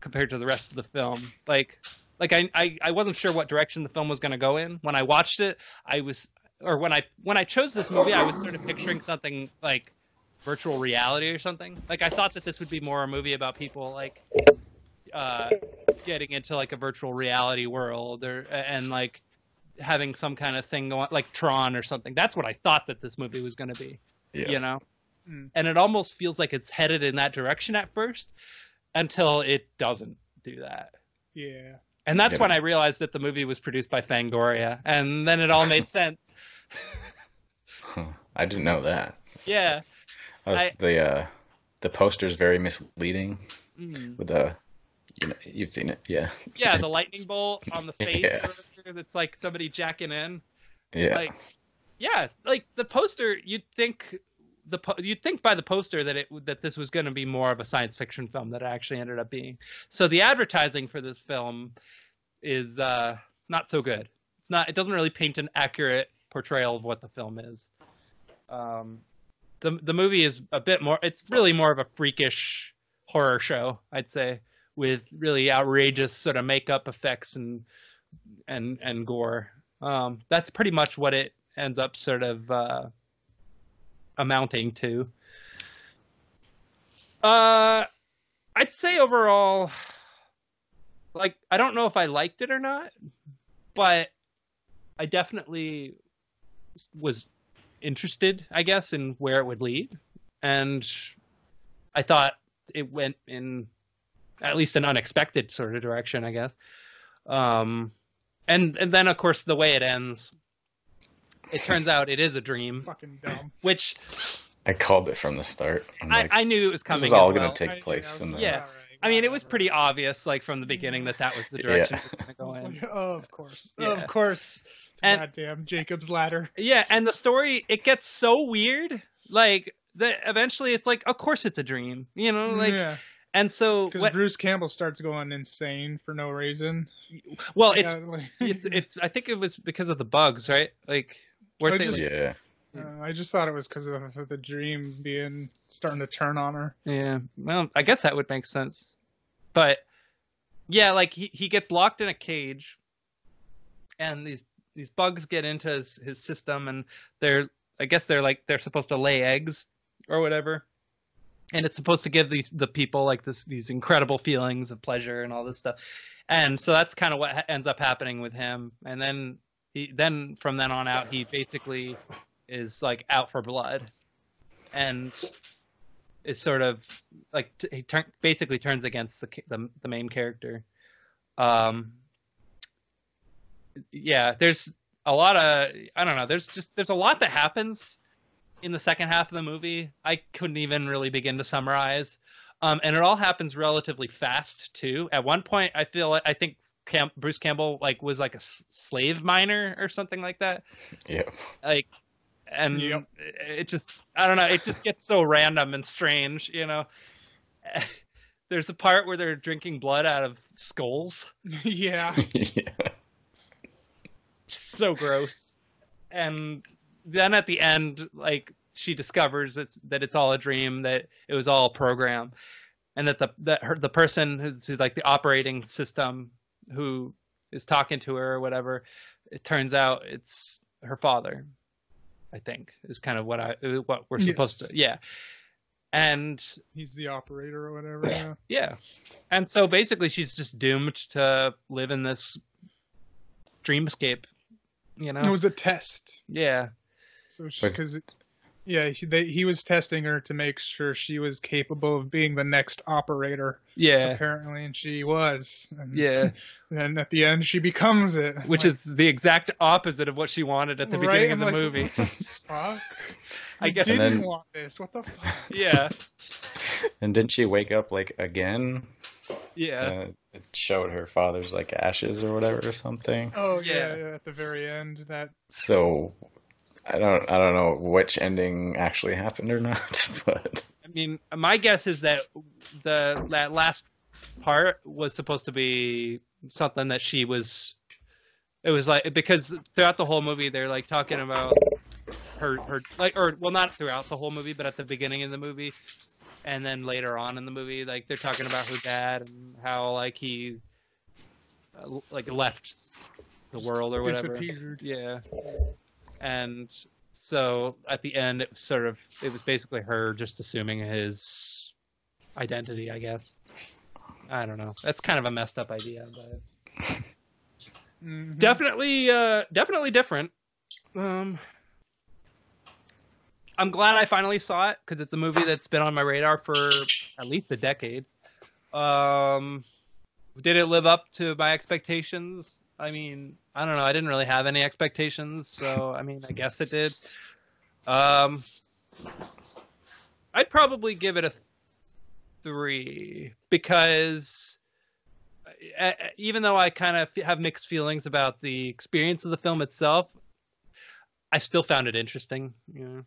compared to the rest of the film. Like like i i, I wasn't sure what direction the film was going to go in when i watched it i was or when i when i chose this movie i was sort of picturing something like virtual reality or something like i thought that this would be more a movie about people like uh getting into like a virtual reality world or and like having some kind of thing going like Tron or something. That's what I thought that this movie was going to be, Yeah. you know. Mm. And it almost feels like it's headed in that direction at first until it doesn't do that. Yeah. And that's when I realized that the movie was produced by Fangoria and then it all made [laughs] sense. Huh. I didn't know that. Yeah. Was I- the uh, the poster's very misleading Mm. with the you know you've seen it yeah Yeah, the [laughs] lightning bolt on the face Yeah. that's like somebody jacking in. yeah like yeah like the poster you'd think the po- you'd think by the poster that it that this was going to be more of a science fiction film that it actually ended up being so the advertising for this film is uh not so good it's not it doesn't really paint an accurate portrayal of what the film is um the the movie is a bit more. It's really more of a freakish horror show, I'd say, with really outrageous sort of makeup effects and and and gore. Um, that's pretty much what it ends up sort of uh, amounting to. Uh, I'd say overall, like I don't know if I liked it or not, but I definitely was interested, I guess, in where it would lead, and I thought it went in at least an unexpected sort of direction, I guess. Um, and and then of course the way it ends, it turns out it is a dream, Fucking dumb. which I called it from the start. I'm I, like, I knew it was coming. this is all as going well. to I- take place in the. Yeah. Alright, I mean, it was pretty obvious, like from the beginning, that that was the [laughs] direction it was going to go in. like, oh, of course, Yeah. of course. And- Goddamn Jacob's ladder. Yeah, and the story it gets so weird. Like that, eventually, it's like, of course, it's a dream, you know. Like, yeah, and so, because Bruce Campbell starts going insane for no reason. well, it's Yeah, like- it's [laughs] it's. I think it was because of the bugs, right? Like, where I they, just- Yeah. Uh, I just thought it was because of the dream being starting to turn on her. Yeah, well, I guess that would make sense. But yeah, like he, he gets locked in a cage and these these bugs get into his, his system and they're I guess they're like they're supposed to lay eggs or whatever. And it's supposed to give these the people like this these incredible feelings of pleasure and all this stuff. And so that's kind of what ha- ends up happening with him. And then he then from then on out he basically is like out for blood. And is sort of like t- he turn, basically turns against the, the the main character. Um, yeah, there's a lot of I don't know. There's just there's a lot that happens in the second half of the movie. I couldn't even really begin to summarize. Um, and it all happens relatively fast too. At one point, I feel I think Cam- Bruce Campbell like was like a s- slave miner or something like that Yeah. like and Yep. it just i don't know it just gets so random and strange you know [laughs] there's a part where they're drinking blood out of skulls [laughs] yeah, [laughs] yeah. so gross and then at the end like she discovers it's that it's all a dream that it was all a program and that the that her the person who's, who's like the operating system who is talking to her or whatever it turns out it's her father i think is kind of what i what we're supposed Yes. to yeah and he's the operator or whatever. Yeah. yeah and so basically she's just doomed to live in this dreamscape you know It was a test. yeah So But- because yeah, he, they, he was testing her to make sure she was capable of being the next operator. yeah Apparently, and she was. And yeah [laughs] Then at the end, she becomes it. which Like, is the exact opposite of what she wanted at the Right? beginning I'm of the like- movie. [laughs] fuck. I guess didn't And then- want this. What the fuck? [laughs] yeah, And didn't she wake up like again? yeah, Uh, it showed her father's like ashes or whatever or something. Oh Yeah. yeah. yeah, at the very end, that So I don't I don't know which ending actually happened or not, [laughs] but I mean, my guess is that the that last part was supposed to be something that she was. It was like because throughout the whole movie they're like talking about her her like or well not throughout the whole movie but at the beginning of the movie and then later on in the movie like they're talking about her dad and how like he uh, like left the world or whatever. disappeared. Yeah. And so at the end, it was sort of, it was basically her just assuming his identity, I guess. I don't know. That's kind of a messed up idea, but Mhm. definitely, uh, definitely different. Um, I'm glad I finally saw it because it's a movie that's been on my radar for at least a decade. Um, did it live up to my expectations? I mean, I don't know. I didn't really have any expectations, so I mean, I guess it did. Um, I'd probably give it a three because uh, even though I kind of have mixed feelings about the experience of the film itself, I still found it interesting. You know?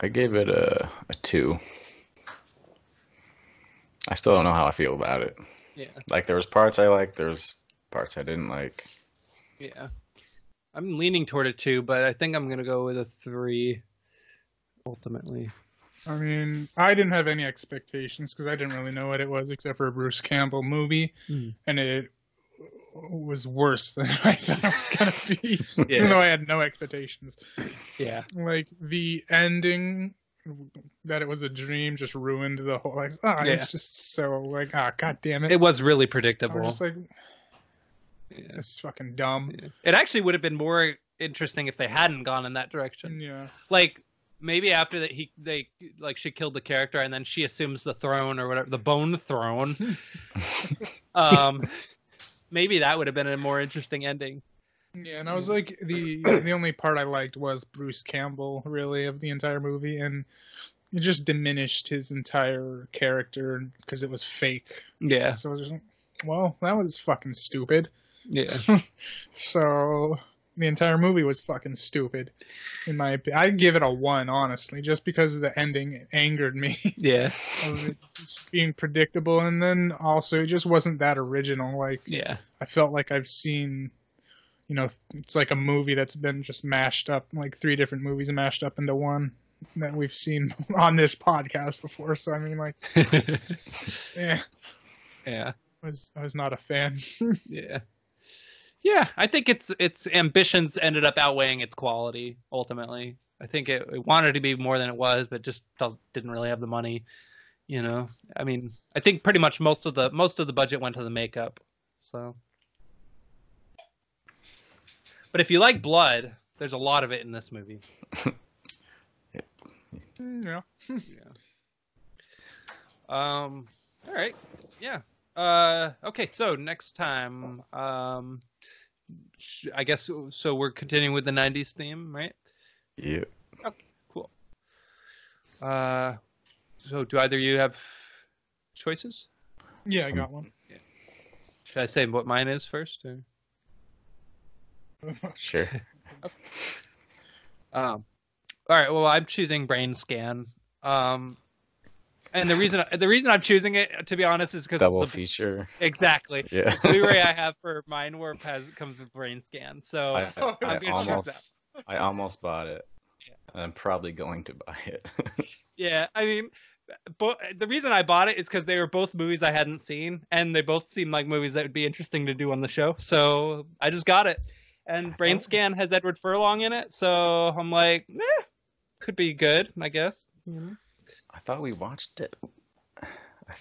I gave it a a two. I still don't know how I feel about it. Yeah, Like there was parts I liked, there was parts I didn't like. yeah. I'm leaning toward a two, but I think I'm gonna go with a three. ultimately. I mean, I didn't have any expectations because I didn't really know what it was except for a Bruce Campbell movie, Hmm. and it was worse [laughs] than I thought it was gonna be. [laughs] Yeah. Even though I had no expectations, Yeah. like the ending that it was a dream just ruined the whole. Like, ah, Yeah. it's just so like, ah, god damn it. It was really predictable. I predictable. was just like, Yeah. this is fucking dumb. It actually would have been more interesting if they hadn't gone in that direction. Yeah. Like maybe after that he they like she killed the character and then she assumes the throne or whatever the bone throne. [laughs] um maybe that would have been a more interesting ending. Yeah, and I was like the the only part I liked was Bruce Campbell really of the entire movie, and it just diminished his entire character because it was fake. Yeah. So I was just like, well, that was fucking stupid. Yeah. [laughs] So the entire movie was fucking stupid, in my opinion. I'd give it a one, honestly, just because the ending angered me [laughs] Yeah. of it just being predictable, and then also it just wasn't that original. Like Yeah. I felt like I've seen, you know, it's like a movie that's been just mashed up, like three different movies mashed up into one that we've seen [laughs] on this podcast before. So I mean, like, yeah, yeah. I was I was not a fan. Yeah. Yeah, I think its its ambitions ended up outweighing its quality ultimately. I think it, it wanted to be more than it was, but just does, didn't really have the money. You know, I mean, I think pretty much most of the most of the budget went to the makeup. So, but if you like blood, there's a lot of it in this movie. [laughs] [laughs] yeah. Um. All right. Yeah. Uh. Okay. So next time, um, I guess so. We're continuing with the '90s theme, right? Yeah. Cool. Uh. So do either of you have choices? Yeah, I got one. Should I say what mine is first? Or? [laughs] Sure. [laughs] Um. All right. Well, I'm choosing Brainscan. Um. And the reason the reason I'm choosing it, to be honest, is because Double feature. exactly. Yeah. Blu-ray I have for Mindwarp has comes with Brainscan, so I, I I'm gonna choose almost, I almost bought it. And I'm probably going to buy it. [laughs] Yeah, I mean, but the reason I bought it is because they were both movies I hadn't seen, and they both seemed like movies that would be interesting to do on the show. So I just got it. And Brain thought it Scan has Edward Furlong in it, so I'm like, eh, could be good, I guess. I thought we watched it. I,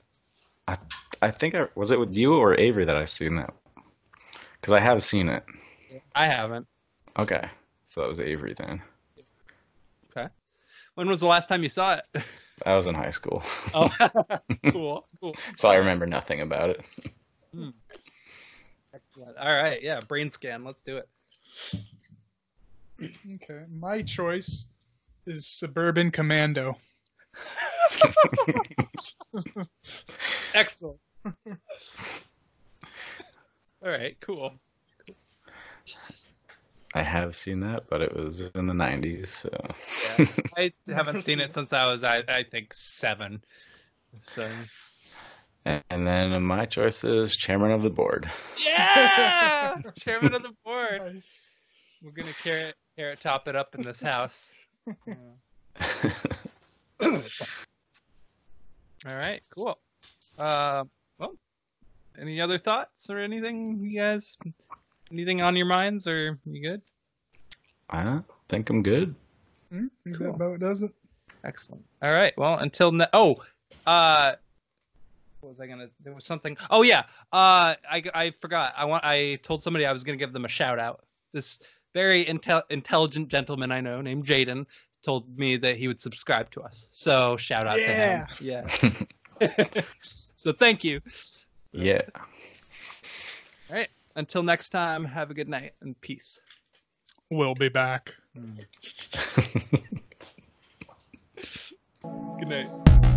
I, I think I was it with you or Avery that I've seen that. Because I have seen it. I haven't. Okay, so that was Avery then. Okay, when was the last time you saw it? [laughs] I was in high school, Oh, [laughs] cool, cool. so I remember nothing about it. Hmm. Excellent. All right, yeah, Brainscan. Let's do it. Okay, my choice is Suburban Commando. [laughs] Excellent. All right, cool. I have seen that, but it was in the 90s. So. Yeah, I [laughs] haven't seen it since I was, I, I think, seven. So and then my choice is chairman of the board. yeah, [laughs] chairman of the board. Nice. We're gonna carrot carrot top it up in this house. All right, cool. Uh, well, any other thoughts or anything, you guys? Anything on your minds, or you good? I think I'm good. Think Cool. That about does it. Excellent. All right. Well, until ne- oh, uh, what was I gonna? There was something. Oh yeah. Uh, I I forgot. I want. I told somebody I was gonna give them a shout out. This very intel- intelligent gentleman I know named Jaden told me that he would subscribe to us. So shout out Yeah. to him. Yeah. [laughs] so thank you. yeah. All right. Until next time. Have a good night and peace. We'll be back. [laughs] Good night.